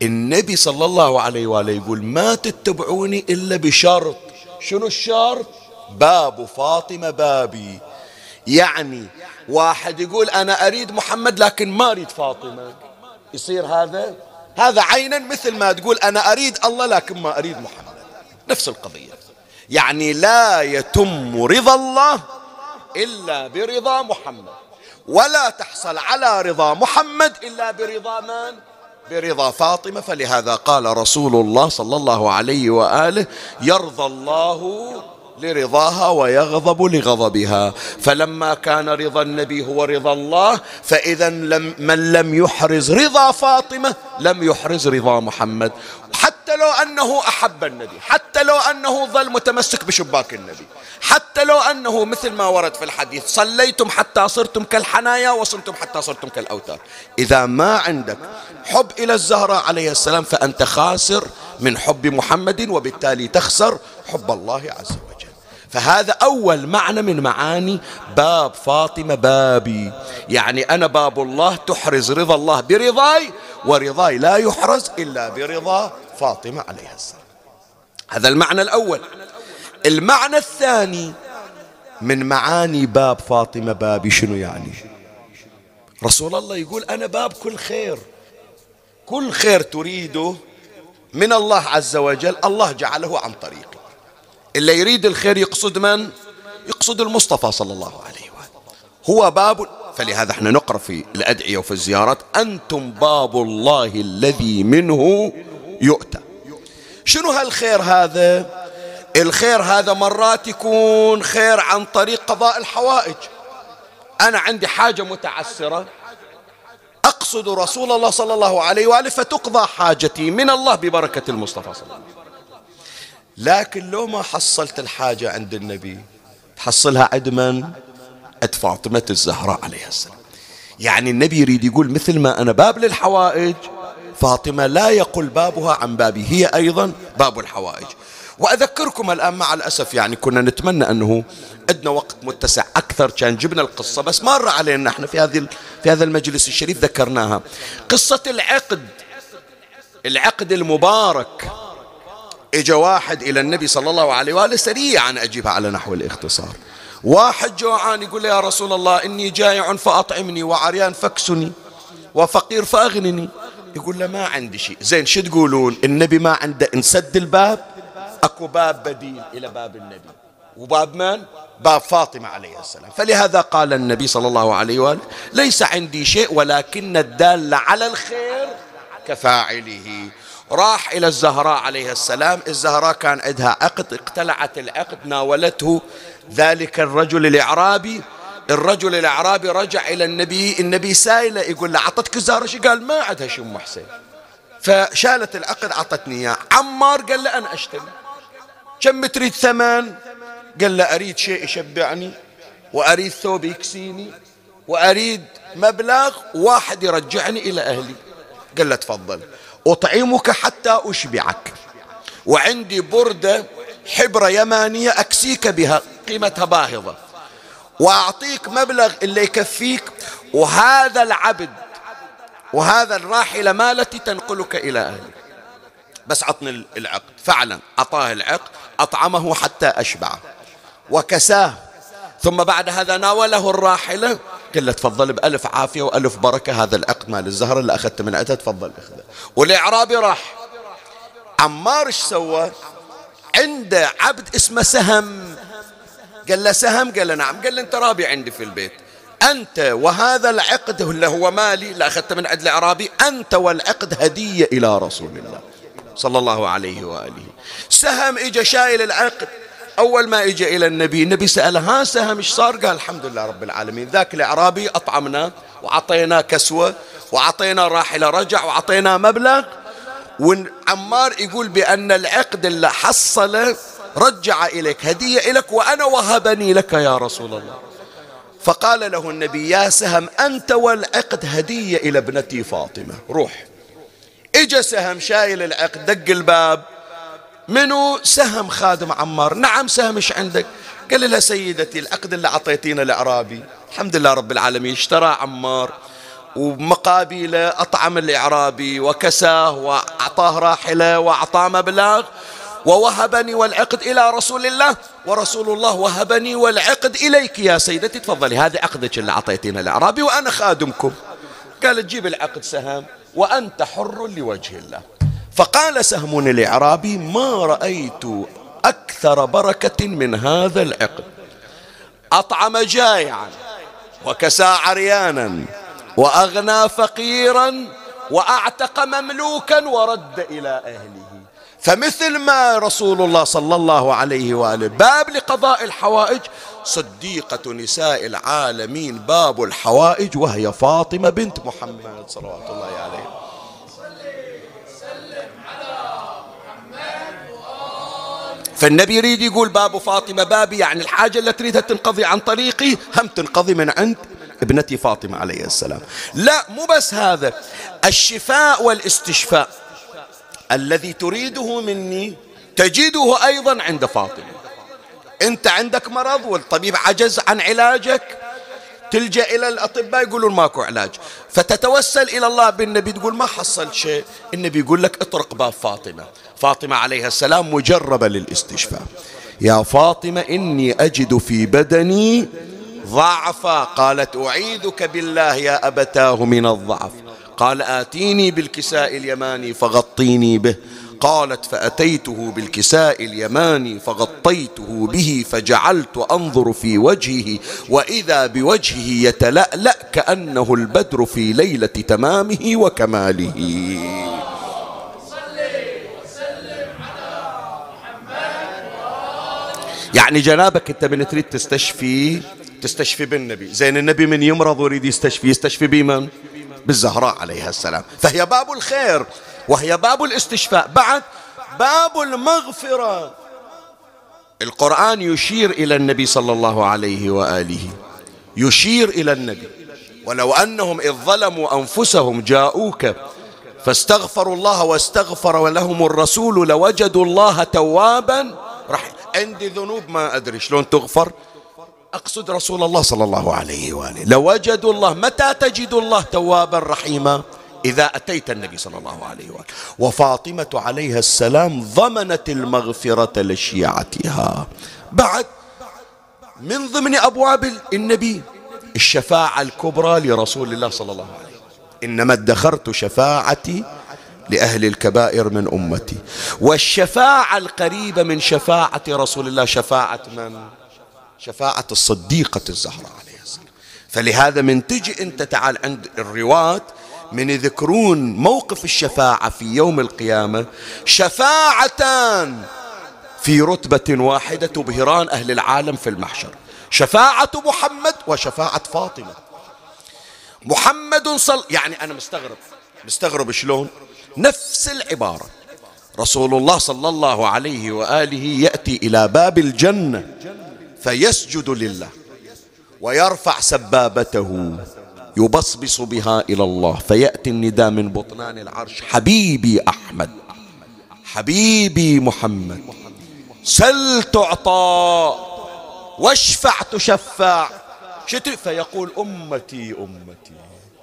النبي صلى الله عليه وآله يقول ما تتبعوني إلا بشرط. شنو الشرط؟ باب فاطمة بابي. يعني واحد يقول أنا أريد محمد لكن ما أريد فاطمة. يصير هذا؟ هذا عينا مثل ما تقول أنا أريد الله لكن ما أريد محمد. نفس القضية. يعني لا يتم رضا الله إلا برضا محمد. ولا تحصل على رضا محمد إلا برضا من؟ برضا فاطمة. فلهذا قال رسول الله صلى الله عليه وآله يرضى الله لرضاها ويغضب لغضبها. فلما كان رضا النبي هو رضا الله فإذا لم من لم يحرز رضا فاطمة لم يحرز رضا محمد. حتى لو أنه أحب النبي حتى لو أنه ظل متمسك بشباك النبي حتى لو أنه مثل ما ورد في الحديث صليتم حتى صرتم كالحنايا وصمتم حتى صرتم كالأوتار. إذا ما عندك حب إلى الزهراء عليه السلام فأنت خاسر من حب محمد وبالتالي تخسر حب الله عز وجل. فهذا أول معنى من معاني باب فاطمة بابي. يعني أنا باب الله تحرز رضا الله برضاي ورضاي لا يحرز إلا برضا فاطمة عليها السلام. هذا المعنى الأول. المعنى الثاني من معاني باب فاطمة بابي شنو يعني؟ رسول الله يقول أنا باب كل خير. كل خير تريده من الله عز وجل الله جعله عن طريقي اللي يريد الخير يقصد من؟ يقصد المصطفى صلى الله عليه وآله. هو باب فلهذا إحنا نقرأ في الأدعية وفي الزيارات أنتم باب الله الذي منه يؤتى. شنو هالخير هذا؟ الخير هذا مرات يكون خير عن طريق قضاء الحوائج. أنا عندي حاجة متعسرة. أقصد رسول الله صلى الله عليه وآله فتقضى حاجتي من الله ببركة المصطفى صلى الله عليه وسلم لكن لو ما حصلت الحاجة عند النبي تحصلها عند من؟ عند فاطمة الزهراء عليها السلام. يعني النبي يريد يقول مثل ما أنا باب للحوائج فاطمة لا يقل بابها عن بابي هي أيضا باب الحوائج. وأذكركم الآن مع الأسف يعني كنا نتمنى أنه عندنا وقت متسع أكثر كان جبنا القصة بس مر علينا إحنا في هذه في هذا المجلس الشريف ذكرناها. قصة العقد العقد المبارك. إجا واحد إلى النبي صلى الله عليه وآله سريعا اجيبها على نحو الاختصار. واحد جوعان يقول يا رسول الله إني جائع فأطعمني وعريان فاكسني وفقير فأغنني. يقول له ما عندي شيء. زين شو تقولون؟ النبي ما عنده. انسد الباب أكو باب بديل إلى باب النبي. وباب من؟ باب فاطمة عليه السلام. فلهذا قال النبي صلى الله عليه وآله ليس عندي شيء ولكن الدال على الخير كفاعله. راح إلى الزهراء عليه السلام. الزهراء كان عندها عقد اقتلعت العقد ناولته ذلك الرجل الإعرابي. الرجل الأعرابي رجع إلى النبي النبي سائله يقول له أعطتك الزهرة؟ شو قال؟ ما عندها شو أم حسين. فشالت العقد أعطتني إياه عمار قال له أنا أشتري كم تريد ثمن؟ قال له أريد شيء يشبعني وأريد ثوب يكسيني وأريد مبلغ واحد يرجعني إلى أهلي. قال له تفضل. أطعمك حتى أشبعك. وعندي بردة حبرة يمانية أكسيك بها قيمتها باهظة. وأعطيك مبلغ اللي يكفيك. وهذا العبد وهذا الراحلة مالتي تنقلك إلى أهلك بس عطني العقد. فعلا أعطاه العقد أطعمه حتى أشبعه. وكساه. ثم بعد هذا ناوله الراحلة له تفضل بألف عافية وألف بركة هذا العقد مال الزهر اللي أخذته من عندها تفضل أخذه. والإعرابي راح. عمار إيش سوى؟ عنده عبد اسمه سهم. قال له سهم؟ قال له نعم. قال له أنت رابي عندي في البيت. أنت وهذا العقد اللي هو مالي اللي أخذته من عند الأعرابي أنت والعقد هدية إلى رسول الله. صلى الله عليه وآله. سهم إجا شايل العقد. أول ما إجا إلى النبي النبي سأله ها سهم إيش صار؟ قال الحمد لله رب العالمين. ذاك الأعرابي أطعمنا وعطيناه كسوة وعطينا راحلة رجع وعطيناه مبلغ. وعمار يقول بأن العقد اللي حصله رجع إليك هدية إليك وأنا وهبني لك يا رسول الله. فقال له النبي يا سهم أنت والعقد هدية إلى ابنتي فاطمة. روح. إجا سهم شايل العقد دق الباب. منو؟ سهم خادم عمار. نعم سهم إيش عندك؟ قال لها سيدتي العقد اللي أعطيتينا الإعرابي. الحمد لله رب العالمين اشترى عمار ومقابله أطعم الإعرابي وكساه وأعطاه راحلة وأعطاه مبلغ ووهبني والعقد إلى رسول الله. ورسول الله وهبني والعقد إليك يا سيدتي. تفضلي هذه عقدك اللي أعطيتينا الأعرابي وأنا خادمكم. قال تجيب العقد سهم وأنت حر لوجه الله. فقال سهم الإعرابي ما رأيت أكثر بركة من هذا العقد. أطعم جائعا وكسى عريانا وأغنى فقيرا وأعتق مملوكا ورد إلى أهله. فمثل ما رسول الله صلى الله عليه وآله باب لقضاء الحوائج. صديقة نساء العالمين باب الحوائج وهي فاطمة بنت محمد صلوات الله عليه. فالنبي يريد يقول باب فاطمة بابي يعني الحاجة اللي تريدها تنقضي عن طريقي هم تنقضي من عند ابنتي فاطمة عليه السلام. لا مو بس هذا الشفاء والاستشفاء الذي تريده مني تجده أيضا عند فاطمة. أنت عندك مرض والطبيب عجز عن علاجك تلجأ إلى الأطباء يقولون ماكو علاج. فتتوسل إلى الله بالنبي تقول ما حصلت شيء. النبي يقول لك اطرق باب فاطمة. فاطمة عليها السلام مجربة للاستشفاء. يا فاطمة إني أجد في بدني ضعفا. قالت أعيذك بالله يا أبتاه من الضعف. قال آتيني بالكساء اليماني فغطيني به. قالت فأتيته بالكساء اليماني فغطيته به فجعلت أنظر في وجهه وإذا بوجهه يتلألأ كأنه البدر في ليلة تمامه وكماله. يعني جنابك انت من تريد تستشفي تستشفي بالنبي. زين النبي من يمرض ويريد يستشفي يستشفي بمن بالزهراء عليها السلام. فهي باب الخير. وهي باب الاستشفاء. بعد باب المغفرة. القرآن يشير إلى النبي صلى الله عليه وآله. يشير إلى النبي. ولو أنهم إذ ظلموا أنفسهم جاءوك فاستغفروا الله واستغفر لهم الرسول لوجدوا الله توابا رح عندي ذنوب ما أدري شلون تغفر. أقصد رسول الله صلى الله عليه وآله. لوجدوا الله متى تجد الله توابا رحيما؟ إذا أتيت النبي صلى الله عليه وآله. وفاطمة عليها السلام ضمنت المغفرة لشيعتها. بعد من ضمن أبواب النبي الشفاعة الكبرى لرسول الله صلى الله عليه وسلم إنما ادخرت شفاعتي لأهل الكبائر من أمتي. والشفاعة القريبة من شفاعة رسول الله شفاعة من؟ شفاعة الصديقة الزهراء عليه السلام. فلهذا من تجي أنت تعال عند الرواة من يذكرون موقف الشفاعة في يوم القيامة شفاعتان في رتبة واحدة تبهران أهل العالم في المحشر. شفاعة محمد وشفاعة فاطمة. محمد صل يعني أنا مستغرب. مستغرب شلون؟ نفس العبارة. رسول الله صلى الله عليه وآله يأتي إلى باب الجنة فيسجد لله ويرفع سبابته. يبصبص بها إلى الله. فيأتي النداء من بطنان العرش. حبيبي أحمد. حبيبي محمد. سل تعطى واشفع تشفع. فيقول أمتي أمتي.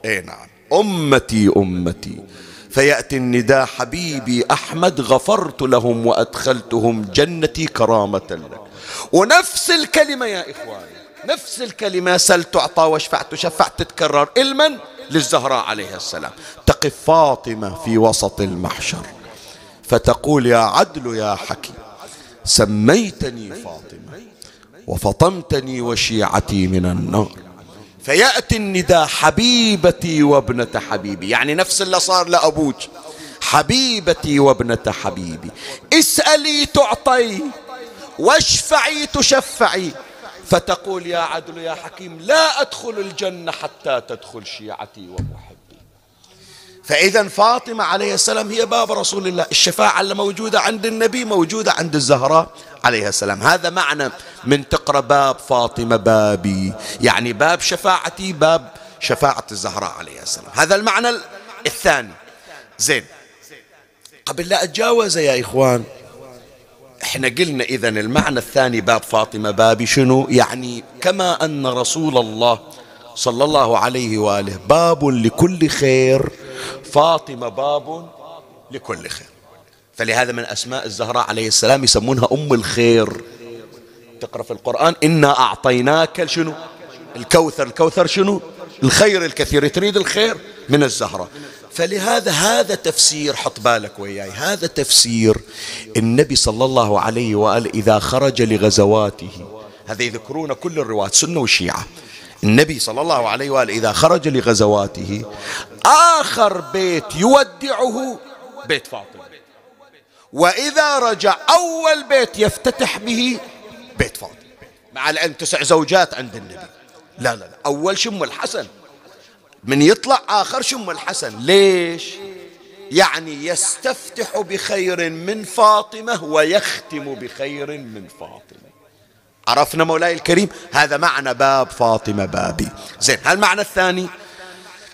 اي نعم. أمتي أمتي. فيأتي النداء. حبيبي أحمد غفرت لهم وأدخلتهم جنتي كرامة لك. ونفس الكلمة يا إخواني. نفس الكلمة سل تعطى واشفع تشفع تتكرر. إلمن للزهراء عليها السلام. تقف فاطمة في وسط المحشر. فتقول يا عدل يا حكيم سميتني فاطمة وفطمتني وشيعتي من النار. فيأتي النداء حبيبتي وابنة حبيبي. يعني نفس اللي صار لأبوك. حبيبتي وابنة حبيبي اسألي تعطي واشفعي تشفعي. فتقول يا عدل يا حكيم لا أدخل الجنة حتى تدخل شيعتي ومحبي. فإذا فاطمة عليه السلام هي باب رسول الله. الشفاعة اللي موجودة عند النبي موجودة عند الزهراء عليه السلام. هذا معنى من تقرأ باب فاطمة بابي. يعني باب شفاعتي باب شفاعة الزهراء عليه السلام. هذا المعنى الثاني. زين. قبل لا أتجاوز يا إخوان إحنا قلنا إذا المعنى الثاني باب فاطمة بابي شنو؟ يعني كما أن رسول الله صلى الله عليه وآله باب لكل خير فاطمة باب لكل خير. فلهذا من أسماء الزهراء عليه السلام يسمونها أم الخير. تقرأ في القرآن إنا أعطيناك شنو؟ الكوثر. الكوثر شنو؟ الخير الكثير. تريد الخير؟ من الزهرة فلهذا هذا تفسير حط بالك وياي هذا تفسير النبي صلى الله عليه وآله إذا خرج لغزواته. هذا يذكرون كل الرواة سنة وشيعة. النبي صلى الله عليه وآله إذا خرج لغزواته آخر بيت يودعه بيت فاطمة. وإذا رجع أول بيت يفتتح به بيت فاطمة. مع العلم تسع زوجات عند النبي. لا لا لا. أول شم الحسن؟ من يطلع آخر شم الحسن. ليش؟ يعني يستفتح بخير من فاطمة ويختم بخير من فاطمة. عرفنا مولاي الكريم؟ هذا معنى باب فاطمة بابي. زين هالمعنى الثاني؟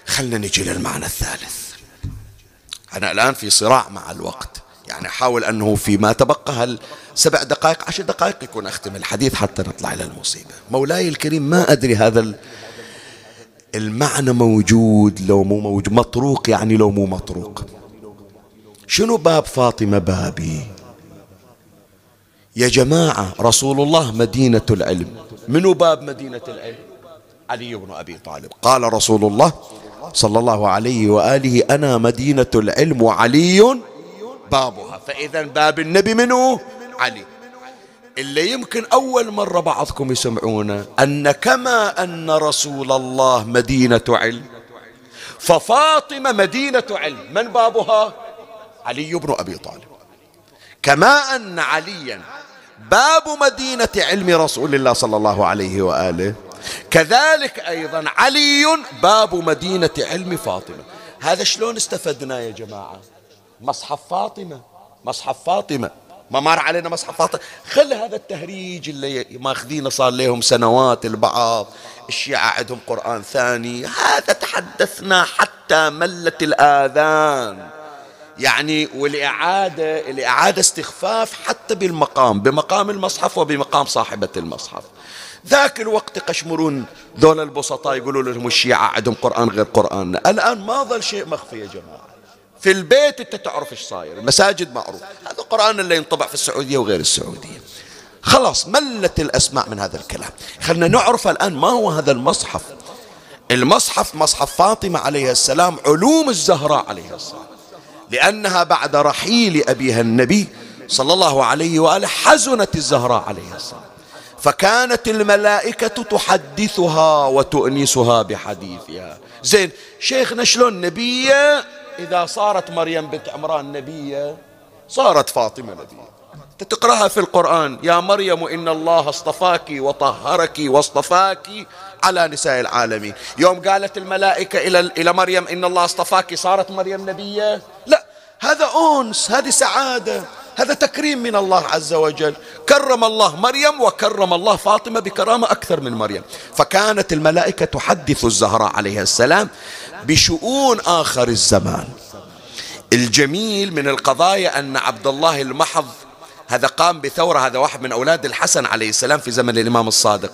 خلنا نجي للمعنى الثالث. أنا الآن في صراع مع الوقت. يعني أحاول أنه فيما تبقى هل سبع دقائق عشر دقائق يكون أختم الحديث حتى نطلع إلى المصيبة. مولاي الكريم ما أدري هذا المعنى موجود لو مو موجود مطروق يعني لو مو مطروق. شنو باب فاطمة بابي؟ يا جماعة رسول الله مدينة العلم. منو باب مدينة العلم؟ علي بن أبي طالب. قال رسول الله صلى الله عليه وآله أنا مدينة العلم وعلي بابها. فإذا باب النبي منه علي. اللي يمكن أول مرة بعضكم يسمعونه أن كما أن رسول الله مدينة علم ففاطمة مدينة علم من بابها؟ علي بن أبي طالب. كما أن عليا باب مدينة علم رسول الله صلى الله عليه وآله كذلك أيضا علي باب مدينة علم فاطمة. هذا شلون استفدنا يا جماعة؟ مصحف فاطمة مصحف فاطمة. ما مر علينا مصحف فاطمة. خل هذا التهريج اللي ماخذينه صار لهم سنوات البعض. الشيعة عندهم قرآن ثاني. هذا تحدثنا حتى ملت الآذان. يعني والإعادة الإعادة استخفاف حتى بالمقام بمقام المصحف وبمقام صاحبة المصحف. ذاك الوقت يقشمرون ذول البسطاء يقولوا لهم الشيعة عندهم قرآن غير قرآننا. الآن ما ظل شيء مخفي يا جماعة. في البيت انت تعرف إيش صاير المساجد معروف. هذا القرآن اللي ينطبع في السعودية وغير السعودية. خلاص ملت الأسماع من هذا الكلام. خلنا نعرف الآن ما هو هذا المصحف. المصحف مصحف فاطمة عليه السلام علوم الزهراء عليه السلام. لأنها بعد رحيل أبيها النبي صلى الله عليه وآله حزنت الزهراء عليه السلام. فكانت الملائكة تحدثها وتؤنسها بحديثها. زين شيخنا شلون؟ نبية إذا صارت مريم بنت عمران نبية صارت فاطمة نبية. تقرأها في القرآن يا مريم إن الله اصطفاك وطهرك واصطفاك على نساء العالمين. يوم قالت الملائكة إلى إلى مريم إن الله اصطفاك صارت مريم نبية؟ لا هذا أنس هذه سعادة هذا تكريم من الله عز وجل. كرم الله مريم وكرم الله فاطمة بكرامة أكثر من مريم. فكانت الملائكة تحدث الزهراء عليه السلام بشؤون آخر الزمان. الجميل من القضايا أن عبد الله المحض هذا قام بثورة هذا واحد من أولاد الحسن عليه السلام في زمن الإمام الصادق.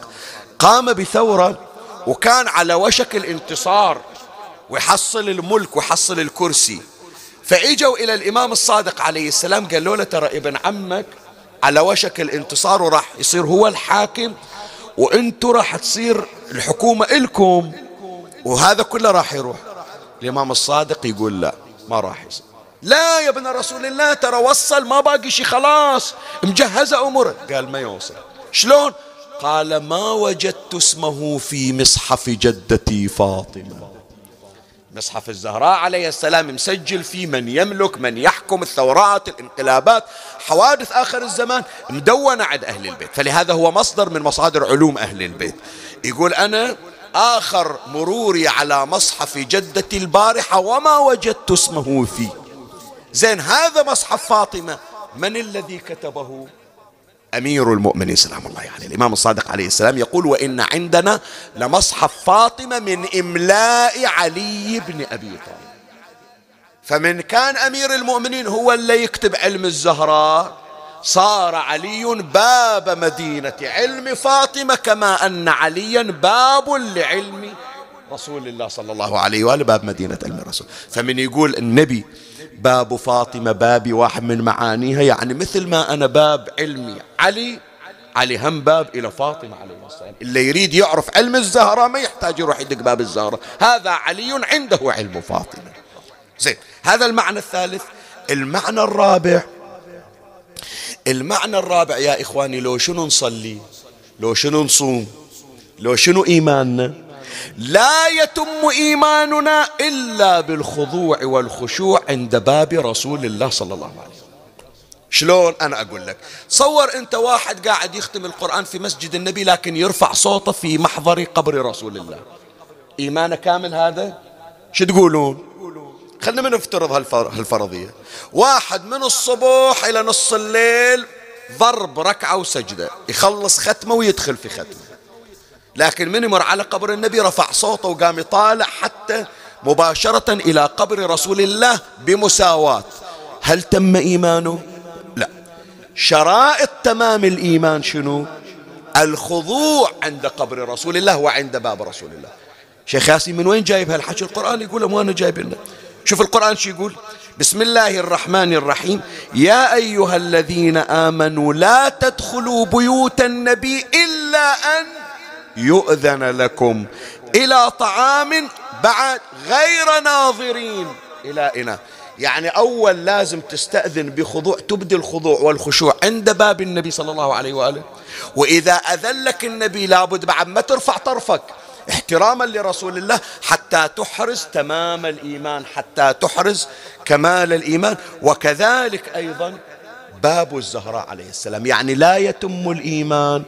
قام بثورة وكان على وشك الانتصار ويحصل الملك ويحصل الكرسي. فإجوا إلى الإمام الصادق عليه السلام قالوا له ترى ابن عمك على وشك الانتصار وراح يصير هو الحاكم وأنتوا راح تصير الحكومة إلكم. وهذا كله راح يروح. الإمام الصادق يقول لا ما راح يصير. لا يا ابن رسول الله ترى وصل ما باقي شيء خلاص مجهزة أموره. قال ما يوصل. شلون؟ قال ما وجدت اسمه في مصحف جدتي فاطمة. مصحف الزهراء عليه السلام مسجل فيه من يملك من يحكم الثورات الانقلابات حوادث آخر الزمان مدونة عند أهل البيت. فلهذا هو مصدر من مصادر علوم أهل البيت. يقول أنا آخر مروري على مصحف جدتي البارحة وما وجدت اسمه فيه. زين هذا مصحف فاطمة. من الذي كتبه؟ أمير المؤمنين. سلام الله عليه. يعني الإمام الصادق عليه السلام يقول وإن عندنا لمصحف فاطمة من إملاء علي بن أبي طالب. فمن كان أمير المؤمنين هو اللي يكتب علم الزهراء. صار علي باب مدينة علم فاطمة كما أن عليا باب لعلم رسول الله صلى الله عليه وآله باب مدينة علم الرسول. فمن يقول النبي باب فاطمة بابي واحد من معانيها يعني مثل ما أنا باب علمي. علي علي هم باب إلى فاطمة عليه السلام. اللي يريد يعرف علم الزهرة ما يحتاج يروح يدق باب الزهرة. هذا علي عنده علم فاطمة. زين هذا المعنى الثالث. المعنى الرابع. المعنى الرابع يا إخواني لو شنو نصلي؟ لو شنو نصوم؟ لو شنو إيماننا؟ لا يتم إيماننا إلا بالخضوع والخشوع عند باب رسول الله صلى الله عليه وسلم. شلون أنا أقول لك؟ صور أنت واحد قاعد يختم القرآن في مسجد النبي لكن يرفع صوته في محضر قبر رسول الله. إيمانه كامل هذا؟ شو تقولون؟ خلنا من نفترض هالفرضية. واحد من الصبح إلى نص الليل ضرب ركعة وسجدة يخلص ختمة ويدخل في ختمة. لكن من مر على قبر النبي رفع صوته وقام يطالع حتى مباشرة إلى قبر رسول الله بمساواة. هل تم إيمانه؟ لا. شرائط تمام الإيمان شنو؟ الخضوع عند قبر رسول الله وعند باب رسول الله. شيخ ياسين من وين جايب هالحكي القرآن يقول مو أنا جايب لنا. شوف القرآن شو يقول؟ بسم الله الرحمن الرحيم. يا أيها الذين آمنوا لا تدخلوا بيوت النبي إلا أن يؤذن لكم إلى طعام بعد غير ناظرين. إلى إناء يعني أول لازم تستأذن بخضوع تبدي الخضوع والخشوع عند باب النبي صلى الله عليه وآله. وإذا أذن لك النبي لابد بعد ما ترفع طرفك احتراما لرسول الله حتى تحرز تمام الإيمان حتى تحرز كمال الإيمان. وكذلك أيضا باب الزهراء عليه السلام يعني لا يتم الإيمان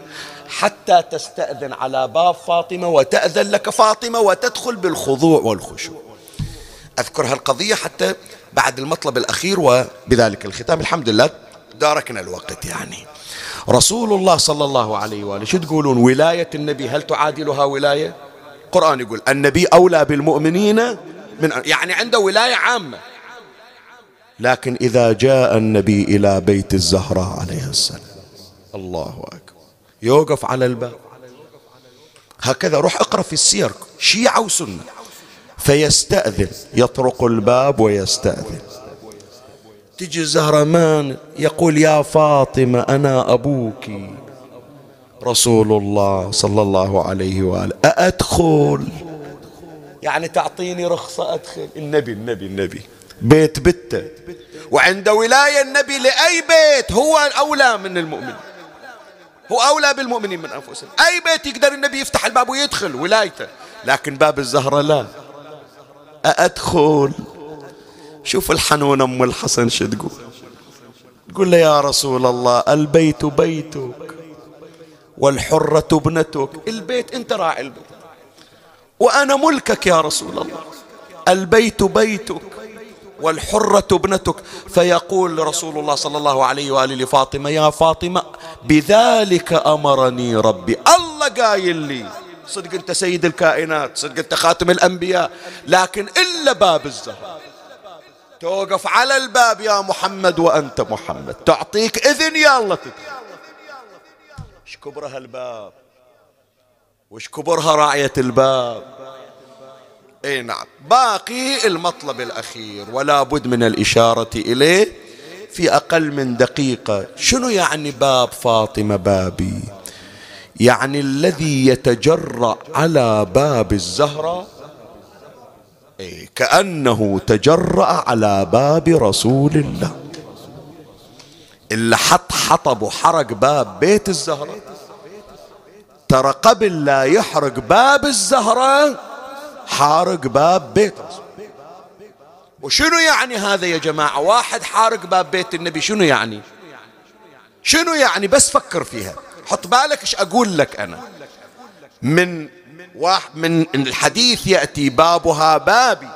حتى تستأذن على باب فاطمة وتأذن لك فاطمة وتدخل بالخضوع والخشوع. أذكر هالقضية حتى بعد المطلب الأخير وبذلك الختام. الحمد لله داركنا الوقت يعني. رسول الله صلى الله عليه وآله شو تقولون؟ ولاية النبي هل تعادلها ولاية؟ القرآن يقول النبي أولى بالمؤمنين من يعني عنده ولاية عامة. لكن إذا جاء النبي إلى بيت الزهراء عليه السلام الله أكبر. يوقف على الباب. هكذا روح اقرأ في السير شيعة وسنة فيستأذن يطرق الباب ويستأذن. تجي الزهرمان يقول يا فاطمة أنا أبوك. رسول الله صلى الله عليه وآله. أأدخل؟ يعني تعطيني رخصة أدخل. النبي النبي النبي. بيت بته وعند ولاية النبي لأي بيت هو أولى من المؤمن هو أولى بالمؤمنين من أنفسهم. أي بيت يقدر النبي يفتح الباب ويدخل ولايته. لكن باب الزهرة لا. أأدخل؟ شوف الحنون أم الحسن شو تقول. تقول له يا رسول الله البيت بيتك. والحرة ابنتك. البيت انت راعي البيت. وأنا ملكك يا رسول الله. البيت بيتك والحرة ابنتك. فيقول رسول الله صلى الله عليه وآله لفاطمة يا فاطمة بذلك أمرني ربي. الله قايل لي. صدق أنت سيد الكائنات صدق أنت خاتم الأنبياء. لكن إلا باب الزهر. توقف على الباب يا محمد وأنت محمد. تعطيك إذن يا الله تدخل كبرها الباب؟ وش كبرها راعية الباب؟ إي نعم. باقي المطلب الأخير ولا بد من الإشارة إليه في أقل من دقيقة. شنو يعني باب فاطمة بابي؟ يعني الذي يتجرأ على باب الزهرة؟ إيه كأنه تجرأ على باب رسول الله. اللي حط حطب وحرق باب بيت الزهرة. ترى قبل لا يحرق باب الزهرة حارق باب بيت وشنو يعني هذا يا جماعة؟ واحد حارق باب بيت النبي شنو يعني؟ شنو يعني؟ بس فكر فيها. حط بالك إيش أقول لك أنا. من واحد من الحديث يأتي بابها بابي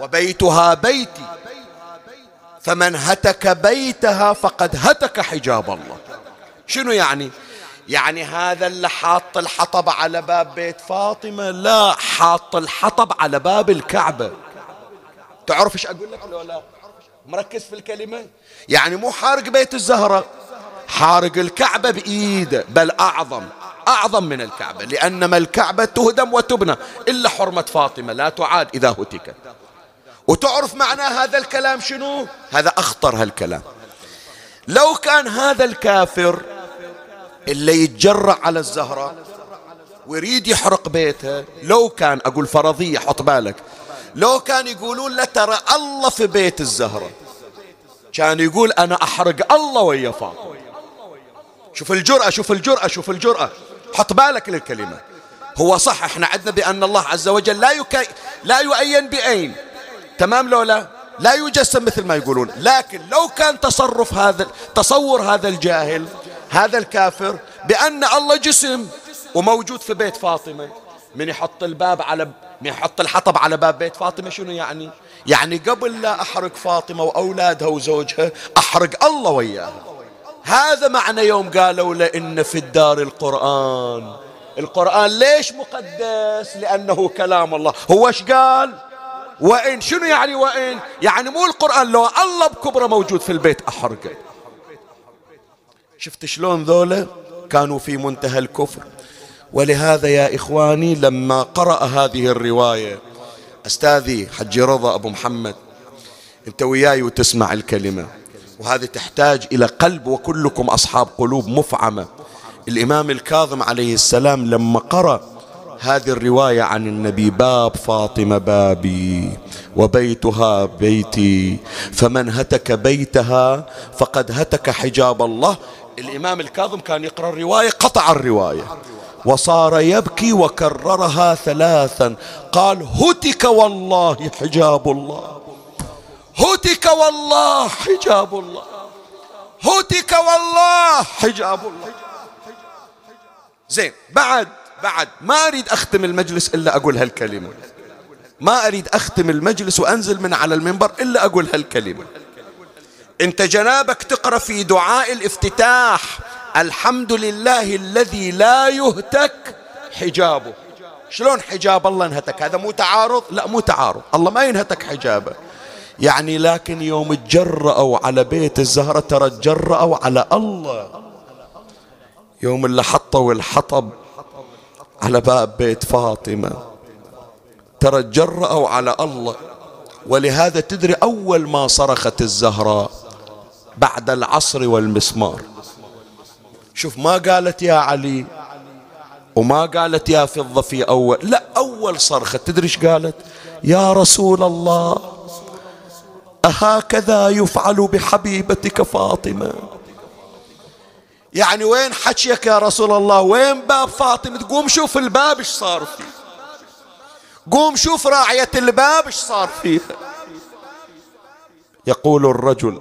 وبيتها بيتي. فمن هتك بيتها فقد هتك حجاب الله. شنو يعني؟ يعني هذا اللي حاط الحطب على باب بيت فاطمة؟ لا حاط الحطب على باب الكعبة. تعرف إيش أقول لك لو لا؟ مركز في الكلمة؟ يعني مو حارق بيت الزهرة حارق الكعبة بإيده بل أعظم أعظم من الكعبة لأنما الكعبة تهدم وتبنى إلا حرمة فاطمة لا تعاد إذا هتكت وتعرف معنى هذا الكلام شنو؟ هذا أخطر هالكلام. لو كان هذا الكافر اللي يتجرع على الزهرة ويريد يحرق بيتها لو كان أقول فرضية حط بالك. لو كان يقولون له ترى الله في بيت الزهرة كان يقول أنا أحرق الله ويا فاطمة. شوف الجرأة شوف الجرأة شوف الجرأة. حط بالك للكلمة. هو صح إحنا عندنا بأن الله عز وجل لا يكي لا يؤين بأين تمام لو لا يجسم مثل ما يقولون. لكن لو كان تصرف هذا تصور هذا الجاهل هذا الكافر بأن الله جسم وموجود في بيت فاطمة من يحط الباب على من يحط الحطب على باب بيت فاطمة شنو يعني؟ يعني قبل لا أحرق فاطمة وأولادها وزوجها أحرق الله وياها. هذا معنى يوم قالوا له إن في الدار القرآن. القرآن ليش مقدس؟ لأنه كلام الله. هو إيش قال؟ وإن شنو يعني وإن؟ يعني مو القرآن لو الله بكبره موجود في البيت أحرقه شفت شلون ذولا؟ كانوا في منتهى الكفر. ولهذا يا إخواني لما قرأ هذه الرواية أستاذي حجي رضا أبو محمد أنت وياي وتسمع الكلمة. وهذه تحتاج إلى قلب وكلكم أصحاب قلوب مفعمة. الإمام الكاظم عليه السلام لما قرأ هذه الرواية عن النبي باب فاطمة بابي وبيتها بيتي. فمن هتك بيتها فقد هتك حجاب الله. الإمام الكاظم كان يقرأ الرواية قطع الرواية. وصار يبكي وكررها ثلاثا. قال هتك والله حجاب الله. هتك والله حجاب الله. هتك والله حجاب الله. زين بعد بعد ما أريد أختم المجلس إلا أقول هالكلمة. ما أريد أختم المجلس وأنزل من على المنبر إلا أقول هالكلمة. أنت جنابك تقرأ في دعاء الافتتاح. الحمد لله الذي لا يهتك حجابه. شلون حجاب الله انهتك؟ هذا مو تعارض؟ لا مو تعارض. الله ما ينهتك حجابه. يعني لكن يوم تجرأوا على بيت الزهرة ترى تجرأوا على الله. يوم اللي حطوا الحطب على باب بيت فاطمة. ترى تجرأوا على الله. ولهذا تدري أول ما صرخت الزهراء بعد العصر والمسمار. شوف ما قالت يا علي وما قالت يا فضة في أول لا أول صرخة تدري إيش قالت؟ يا رسول الله أهكذا يفعل بحبيبتك فاطمة. يعني وين حكيك يا رسول الله؟ وين باب فاطمة؟ تقوم شوف الباب إيش صار فيه. قوم شوف راعية الباب إيش صار فيها يقول الرجل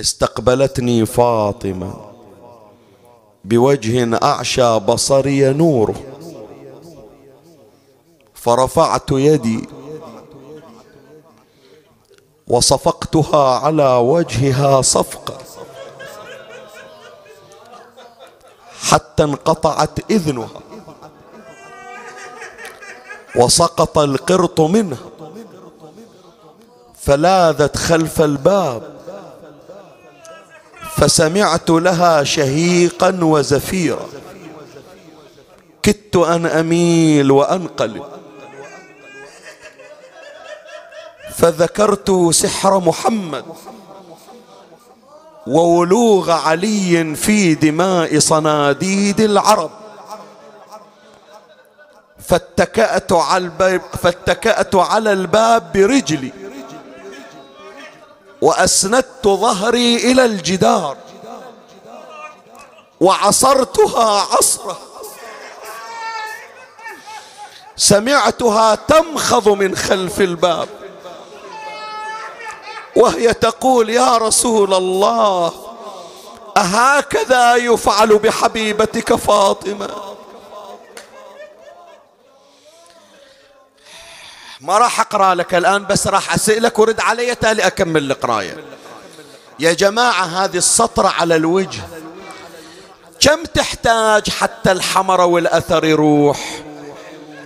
استقبلتني فاطمة بوجه أعشى بصري نوره. فرفعت يدي وصفقتها على وجهها صفقة. حتى انقطعت إذنها. وسقط القرط منها. فلاذت خلف الباب. فسمعت لها شهيقا وزفيرا. كدت أن أميل وأنقلب. فذكرت سحر محمد. وولوغ علي في دماء صناديد العرب. فاتكأت على الباب فاتكأت على الباب برجلي. وأسندت ظهري إلى الجدار. وعصرتها عصرة سمعتها تمخض من خلف الباب. وهي تقول يا رسول الله أهكذا يفعل بحبيبتك فاطمة? ما راح أقرأ لك الآن بس راح أسألك ورد علي تالي أكمل القراية يا جماعة هذه السطرة على الوجه. كم تحتاج حتى الحمر والأثر يروح؟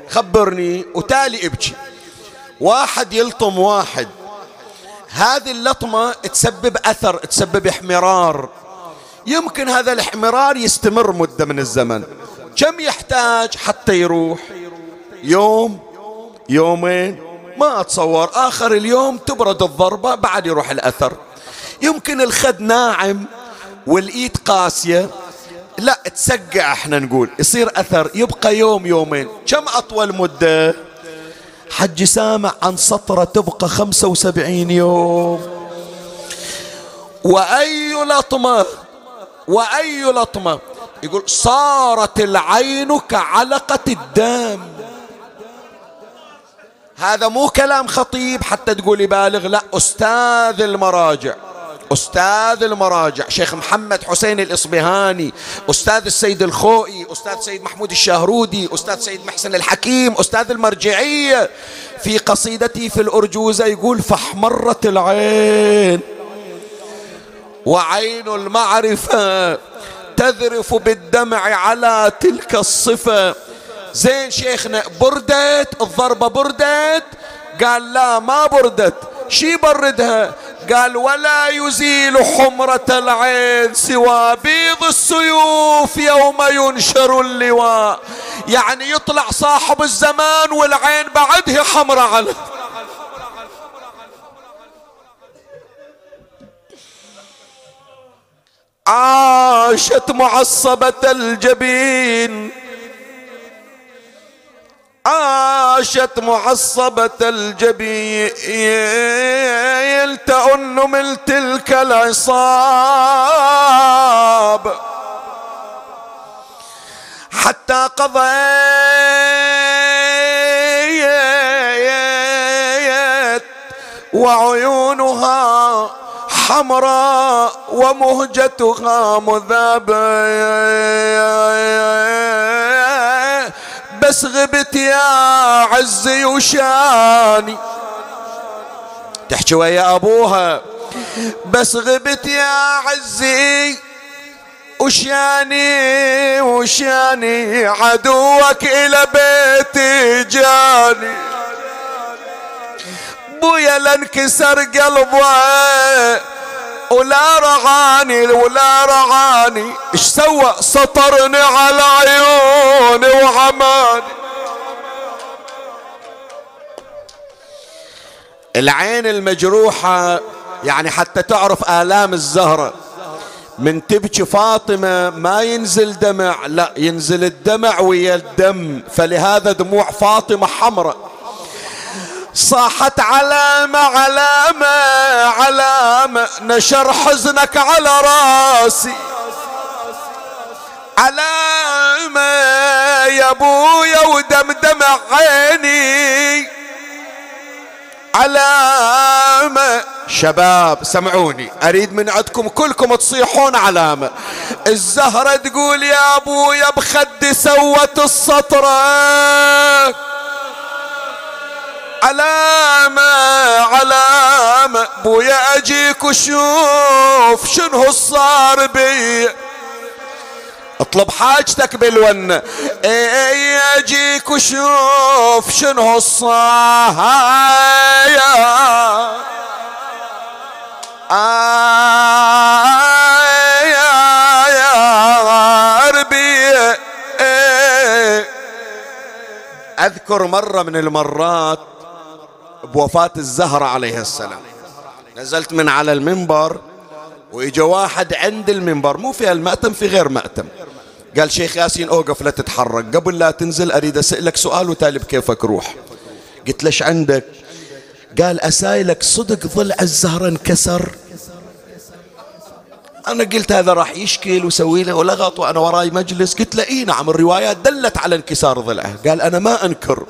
خبرني وتالي ابكي. واحد يلطم واحد. هذه اللطمة تسبب أثر تسبب احمرار. يمكن هذا الاحمرار يستمر مدة من الزمن. كم يحتاج حتى يروح؟ يوم يومين. ما أتصور آخر اليوم تبرد الضربة بعد يروح الأثر. يمكن الخد ناعم والإيد قاسية. لا تسقع إحنا نقول. يصير أثر يبقى يوم يومين. كم أطول مدة؟ حج سامع عن سطرة تبقى خمسة وسبعين يوم. وأي لطمة؟ وأي لطمة؟ يقول صارت العين كعلقة الدم. هذا مو كلام خطيب حتى تقول بالغ لا أستاذ المراجع. أستاذ المراجع شيخ محمد حسين الإصبهاني أستاذ السيد الخوئي أستاذ سيد محمود الشاهرودي أستاذ سيد محسن الحكيم أستاذ المرجعية. في قصيدتي في الأرجوزة يقول فاحمرت العين وعين المعرفة تذرف بالدمع على تلك الصفة. زين شيخنا بردت الضربة بردت؟ قال لا ما بردت. شي بردها؟ قال ولا يزيل حمرة العين سوى بيض السيوف يوم ينشر اللواء. يعني يطلع صاحب الزمان والعين بعده حمرة على عاشت معصبة الجبين عاشت معصبة الجبين تأن من تلك العصاب. حتى قضيت وعيونها حمراء ومهجتها مذابة بس غبت يا عزي وشاني. تحكي ويا أبوها. بس غبت يا عزي وشاني وشاني عدوك إلى بيتي جاني. بويا لانكسر قلبه ولا رعاني ولا رعاني. إيش سوى؟ سطرني على عيون العين المجروحة يعني حتى تعرف آلام الزهرة. من تبكي فاطمة ما ينزل دمع لا ينزل الدمع ويا الدم. فلهذا دموع فاطمة حمراء. صاحت علامة علامة علامة نشر حزنك على راسي. علامة يا أبويا ودمدم عيني. علامة شباب سمعوني أريد من عندكم كلكم تصيحون علامة. الزهرة تقول يا أبويا بخدي سوت السطرة. علامة علامة. بويا اجيك وشوف شنو صار بي. اطلب حاجتك بالونة إي اجيك وشوف شنو الصايا يا ربي. أذكر مرة من المرات بوفاة الزهرة عليه السلام. نزلت من على المنبر وإجا واحد عند المنبر مو في المأتم في غير مأتم. قال شيخ ياسين أوقف لا تتحرك. قبل لا تنزل أريد أسألك سؤال وتالي بكيفك روح. قلت ليش عندك؟ قال أسايلك صدق ضلع الزهرة انكسر. أنا قلت هذا راح يشكل ويسوي له ولغط وأنا وراي مجلس. قلت له إي نعم الروايات دلت على انكسار ضلعه قال أنا ما أنكر.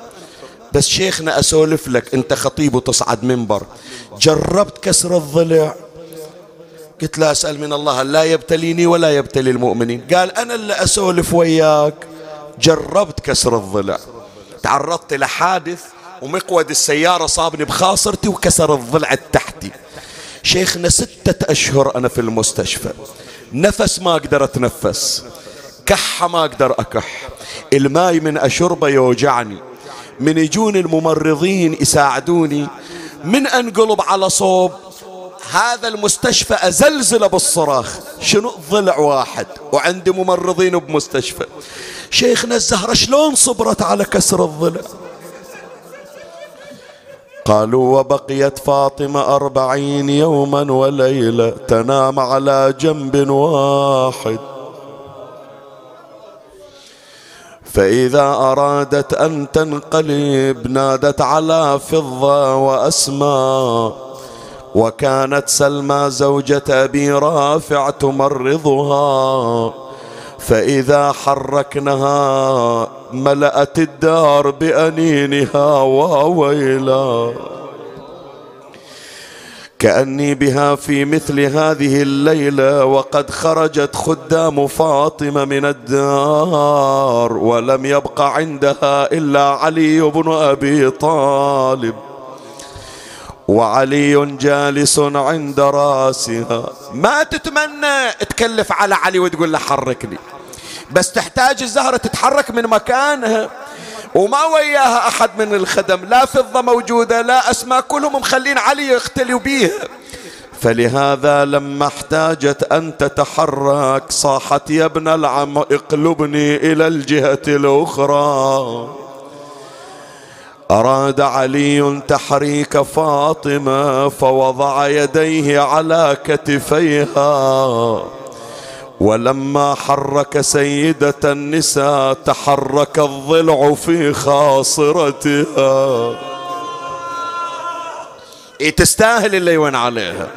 بس شيخنا أسولف لك أنت خطيب وتصعد منبر. جربت كسر الضلع؟ قلت لا أسأل من الله لا يبتليني ولا يبتلي المؤمنين؟ قال أنا اللي أسولف وياك. جربت كسر الضلع. تعرضت لحادث ومقود السيارة صابني بخاصرتي وكسر الضلع التحتي. شيخنا ستة أشهر أنا في المستشفى. نفس ما أقدر أتنفس. كحة ما أقدر أكح. الماي من أشربة يوجعني. من يجون الممرضين يساعدوني. من أنقلب على صوب هذا المستشفى أزلزل بالصراخ. شنو ضلع واحد وعندي ممرضين بمستشفى. شيخنا الزهرة شلون صبرت على كسر الضلع قالوا وبقيت فاطمة أربعين يوما وليلة تنام على جنب واحد. فإذا أرادت أن تنقلب نادت على فضة وأسماء وكانت سلمى زوجة أبي رافع تمرضها. فإذا حركنها ملأت الدار بأنينها وويلا. كأني بها في مثل هذه الليلة وقد خرجت خدام فاطمة من الدار ولم يبق عندها إلا علي بن أبي طالب. وعلي جالس عند رأسها. ما تتمنى تكلف على علي وتقول له حركني. بس تحتاج الزهرة تتحرك من مكانها. وما وياها أحد من الخدم. لا فضة موجودة لا أسماء كلهم مخلين علي يختلوا بيها فلهذا لما احتاجت أن تتحرك صاحت يا ابن العم اقلبني إلى الجهة الأخرى. أراد علي تحريك فاطمة فوضع يديه على كتفيها. ولما حرك سيدة النساء تحرك الضلع في خاصرتها. إيه تستاهل اللي يوين عليها.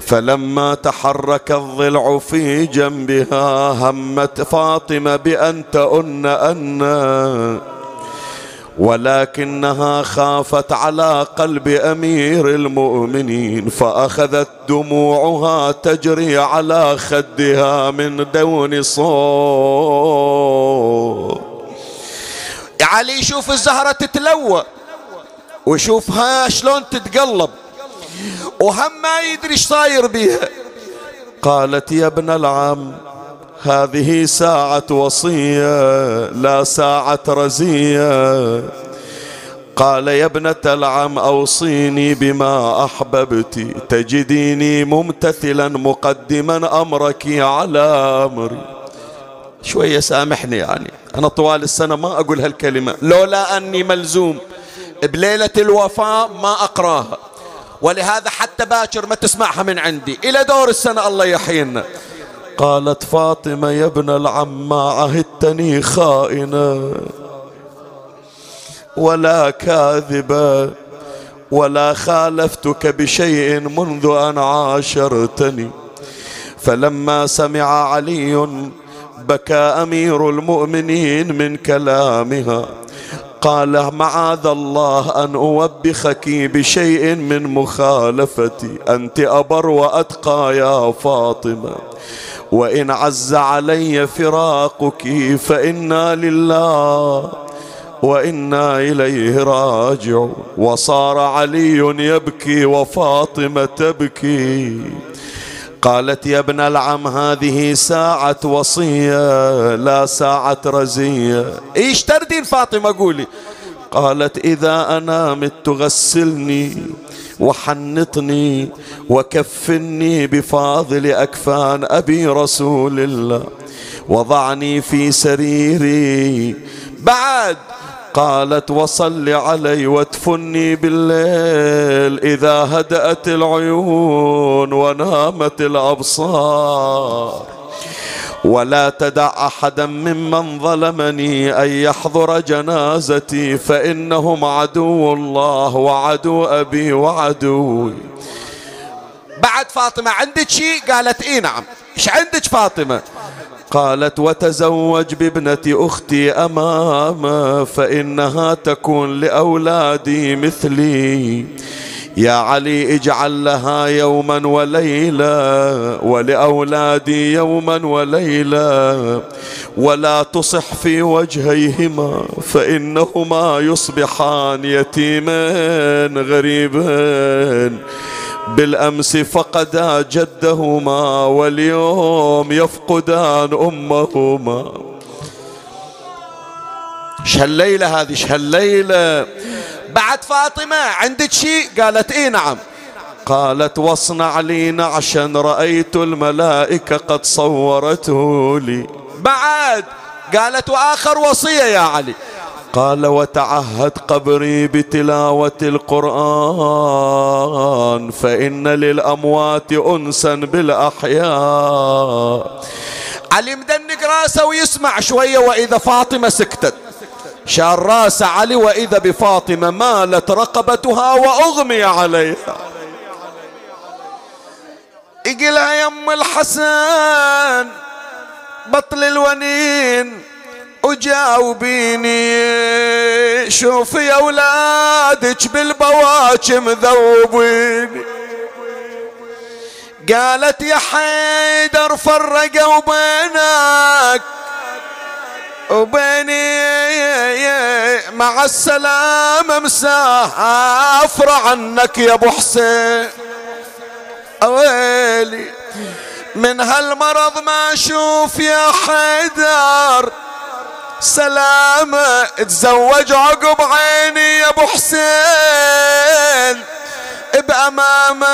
فلما تحرك الضلع في جنبها همت فاطمة بأن تؤن أن ولكنها خافت على قلب أمير المؤمنين فأخذت دموعها تجري على خدها من دون صوت. علي شوف الزهرة تتلوى وشوفها شلون تتقلب. وهم ما يدري إيش صاير بيها. قالت يا ابن العم هذه ساعة وصية لا ساعة رزية. قال يا ابنة العم أوصيني بما أحببت تجديني ممتثلا مقدما أمرك على أمري. شوية سامحني يعني أنا طوال السنة ما أقول هالكلمة. لولا أني ملزوم بليلة الوفاة ما أقراها. ولهذا حتى باكر ما تسمعها من عندي. إلى دور السنة الله يحيينا. قالت فاطمة يا ابن العم ما عهدتني خائنة ولا كاذبة ولا خالفتك بشيء منذ أن عاشرتني. فلما سمع علي بكى أمير المؤمنين من كلامها. قال معاذ الله أن أوبخك بشيء من مخالفتي. أنت أبر وأتقى يا فاطمة. وإن عز علي فراقك فإنا لله وإنا إليه راجع وصار علي يبكي وفاطمة تبكي. قالت يا ابن العم هذه ساعة وصية لا ساعة رزية. إيش تردين فاطمة قولي؟ قالت إذا أنا مت تغسلني وحنطني وكفني بفاضل أكفان أبي رسول الله. وضعني في سريري. بعد قالت وصل علي وادفني بالليل إذا هدأت العيون ونامت الأبصار. ولا تدع أحدا ممن ظلمني أن يحضر جنازتي فإنهم عدو الله وعدو أبي وعدوي. بعد فاطمة عندك شيء قالت إي نعم. إيش عندك فاطمة؟ قالت وتزوج بابنة أختي أمامه فإنها تكون لأولادي مثلي. يا علي اجعل لها يوما وليلة ولأولادي يوما وليلة ولا تصح في وجهيهما فإنهما يصبحان يتيمين غريبين بالأمس فقدا جدهما واليوم يفقدان أمهما شهالليلة هذه شهالليلة بعد فاطمة عندك شيء؟ قالت اي نعم. قالت واصنع لي نعشا رأيت الملائكة قد صورته لي. بعد قالت وآخر وصية يا علي. قال وتعهد قبري بتلاوة القرآن فإن للأموات أنسا بالأحياء. علي مدنق راسه ويسمع شوية وإذا فاطمة سكتت. شال راس علي وإذا بفاطمة مالت رقبتها وأغمي عليها. يقلها يم الحسن بطل الونين وجاوبيني. شوفي يا أولادك بالبواكي مذوبين. قالت يا حيدر فرقوا بينك وبيني مع السلامة مسافر عنك يا أبو حسين. أويلي من هالمرض ما أشوف يا حيدر. سلامة تزوج عقب عيني يا أبو حسين. بأمامه.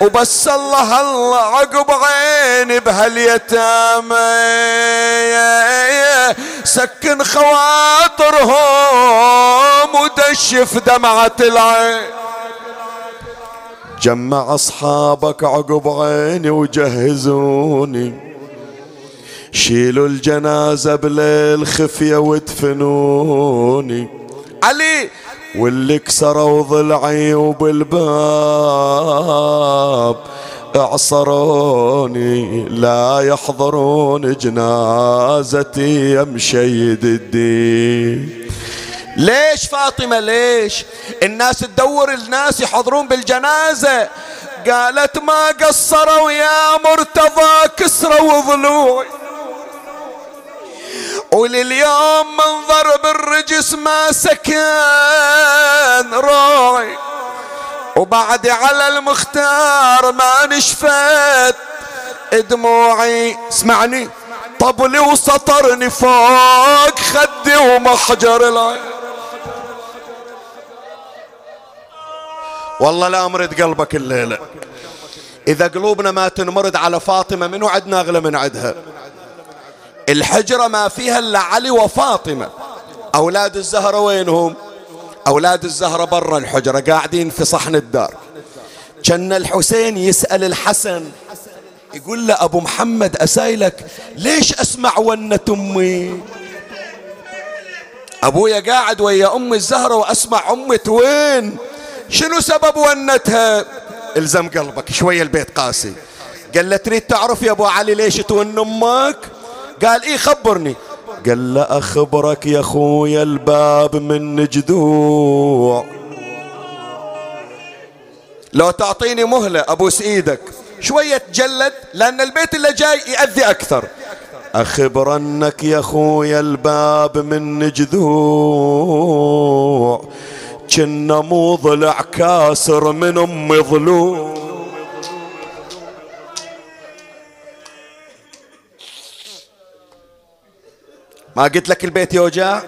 وبس الله الله عقب عيني بهاليتامى سكن خواطرهم ودشف دمعة العين. جمع أصحابك عقب عيني وجهزوني. شيلوا الجنازة بليل خفية وادفنوني. علي واللي كسروا ضلعي وبالباب اعصروني لا يحضرون جنازتي يا مشيد الدين ليش فاطمة؟ ليش؟ الناس تدور الناس يحضرون بالجنازة. قالت ما قصروا يا مرتضى كسروا ضلوعي ولليوم منظر بالرجس ما سكن روعي وبعد على المختار ما نشفت دموعي. اسمعني. طبلي وسطرني فوق خدي ومحجر العين. والله لا أمرد قلبك الليلة. إذا قلوبنا ما تنمرد على فاطمة منو عدنا أغلى من عدها؟ الحجرة ما فيها إلا علي وفاطمة. أولاد الزهرة وينهم؟ أولاد الزهرة برا الحجرة قاعدين في صحن الدار. كان الحسين يسأل الحسن يقول له أبو محمد أسايلك ليش أسمع ونة أمي أبويا قاعد ويا أم الزهرة وأسمع أمة وين شنو سبب ونتها؟ إلزم قلبك شوية البيت قاسي. قال له تريد تعرف يا أبو علي ليش تون أمك؟ قال إيه خبرني. قال له أخبرك يا أخويا الباب من جذوع. لو تعطيني مهلة أبوس إيدك شوية تجلد لأن البيت اللي جاي يأذي أكثر. أخبرنك يا أخويا الباب من جذوع. كنا مو ضلع كاسر من أم ضلوع. ما قلت لك البيت يوجع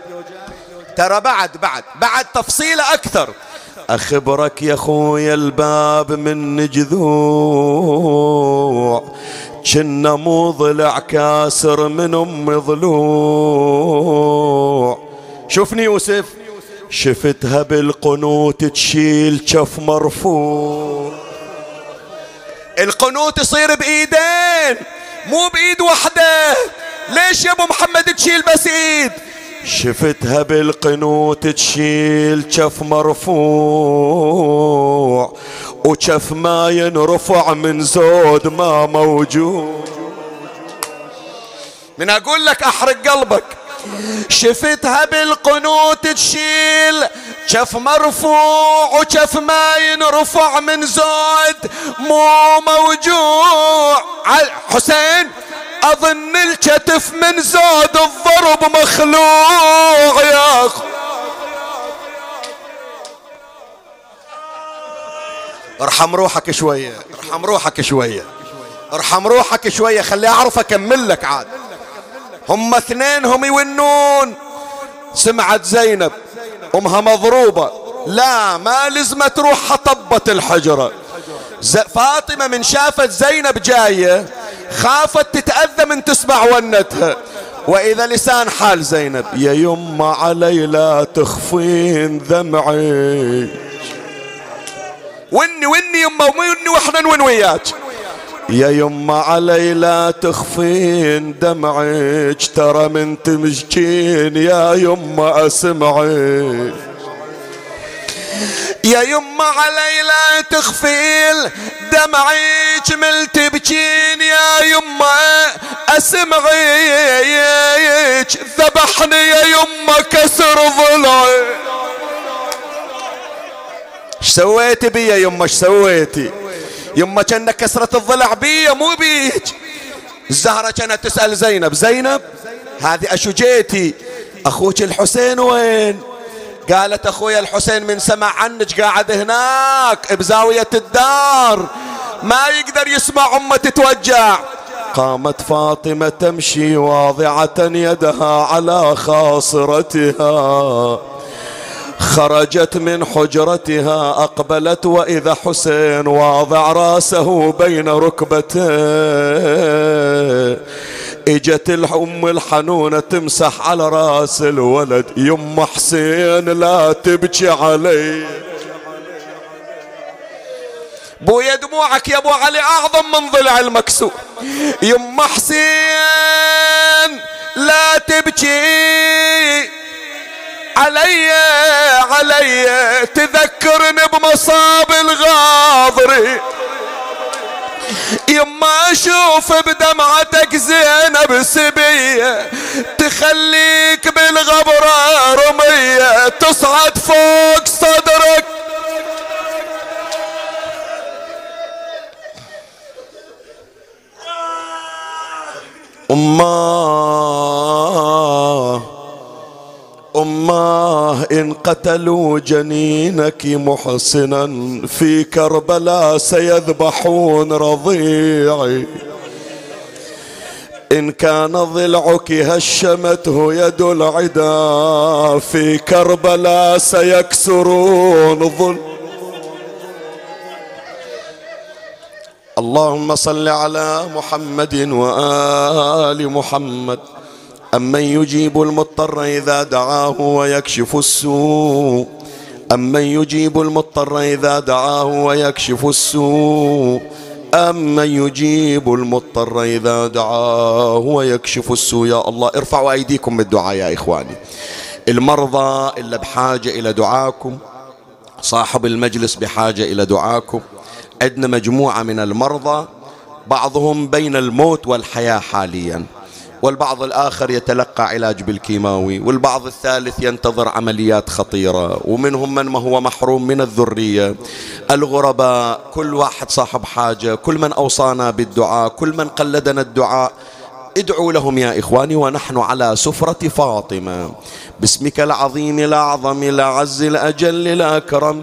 ترى بعد بعد بعد تفصيله أكثر. أخبرك يا خويا الباب من جذوع كنا مو ضلع كاسر من أم ضلوع. شوفني يوسف. شفتها بالقنوت تشيل كف مرفوع. القنوت يصير بإيدين مو بإيد وحدة. ليش يا أبو محمد تشيل بس إيد؟ شفتها بالقنوت تشيل كف مرفوع وكف ما ينرفع من زود ما موجود. من أقول لك أحرق قلبك. شفتها بالقنوت تشيل كف مرفوع وكف ما ينرفع من زود مو موجوع. حسين أظن الكتف من زود الضرب مخلوع يا اخو ارحم روحك شوية ارحم روحك شوية ارحم روحك شوية خلي أعرف أكمل لك عاد. هم اثنين هم يونون. سمعت زينب أمها مضروبة. لا ما لزمة تروح طبت الحجرة. فاطمة من شافت زينب جاية خافت تتأذى من تسمع ونتها. وإذا لسان حال زينب يا يما علي لا تخفين دمعي. وني وني يما وني وإحنا نون وياك. يا يما علي لا تخفين دمعك ترى من تمشكين يا يما أسمعي. يا يما علي لا تخفيل دمعيك مل تبكين يا يما. اسمعيك ذبحني يا يما كسر ضلعي إيش سويتي بي يا يما؟ إيش سويتي يما كان كسرة الضلع بي مو بيك الزهرة كانت تسأل زينب زينب هذه أشجيتي أخوك الحسين وين؟ قالت اخويا الحسين من سمع عنك قاعد هناك بزاوية الدار. ما يقدر يسمع أمه تتوجع. قامت فاطمة تمشي واضعة يدها على خاصرتها. خرجت من حجرتها أقبلت وإذا حسين واضع رأسه بين ركبتيه. إجت الأم الحنونة تمسح على راس الولد يم حسين لا تبكي علي بويا دموعك يا أبو علي أعظم من ضلع المكسور يم حسين لا تبكي علي علي تذكرني بمصاب الغاضري. يما أشوف بدمعتك زينب سبية تخليك بالغبرة رمية تصعد قتلوا جنينك محسنا في كربلاء سيذبحون رضيعي. إن كان ضلعك هشمته يد العدا في كربلاء سيكسرون ظل. اللهم صل على محمد وآل محمد. أمن يجيب المضطر إذا دعاه ويكشف السوء؟ أمن يجيب المضطر إذا دعاه ويكشف السوء؟ أمن يجيب المضطر إذا دعاه ويكشف السوء؟ يا الله ارفعوا أيديكم بالدعاء يا إخواني. المرضى إلا بحاجة إلى دعاكم صاحب المجلس بحاجة إلى دعاكم. عندنا مجموعة من المرضى بعضهم بين الموت والحياة حاليا. والبعض الآخر يتلقى علاج بالكيماوي والبعض الثالث ينتظر عمليات خطيرة ومنهم من ما هو محروم من الذرية. الغرباء كل واحد صاحب حاجة كل من أوصانا بالدعاء كل من قلدنا الدعاء. ادعوا لهم يا إخواني ونحن على سفرة فاطمة. باسمك العظيم الأعظم الأعز الأجل الأكرم.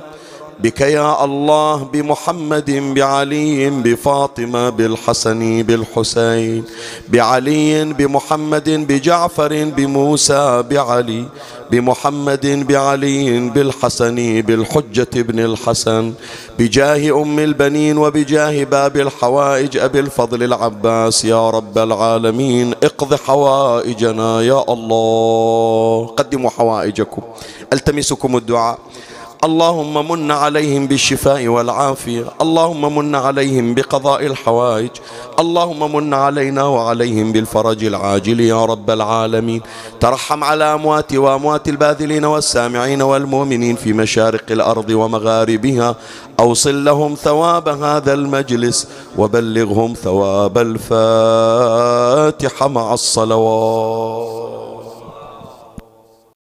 بك يا الله بمحمد بعلي بفاطمة بالحسن بالحسين بعلي بمحمد بجعفر بموسى بعلي بمحمد بعلي بالحسن بالحجة ابن الحسن بجاه أم البنين وبجاه باب الحوائج أبي الفضل العباس. يا رب العالمين اقض حوائجنا يا الله. قدموا حوائجكم. ألتمسكم الدعاء. اللهم من عليهم بالشفاء والعافية اللهم من عليهم بقضاء الحوائج اللهم من علينا وعليهم بالفرج العاجل يا رب العالمين. ترحم على أموات وأموات الباذلين والسامعين والمؤمنين في مشارق الأرض ومغاربها. أوصل لهم ثواب هذا المجلس وبلغهم ثواب الفاتحة مع الصلوات.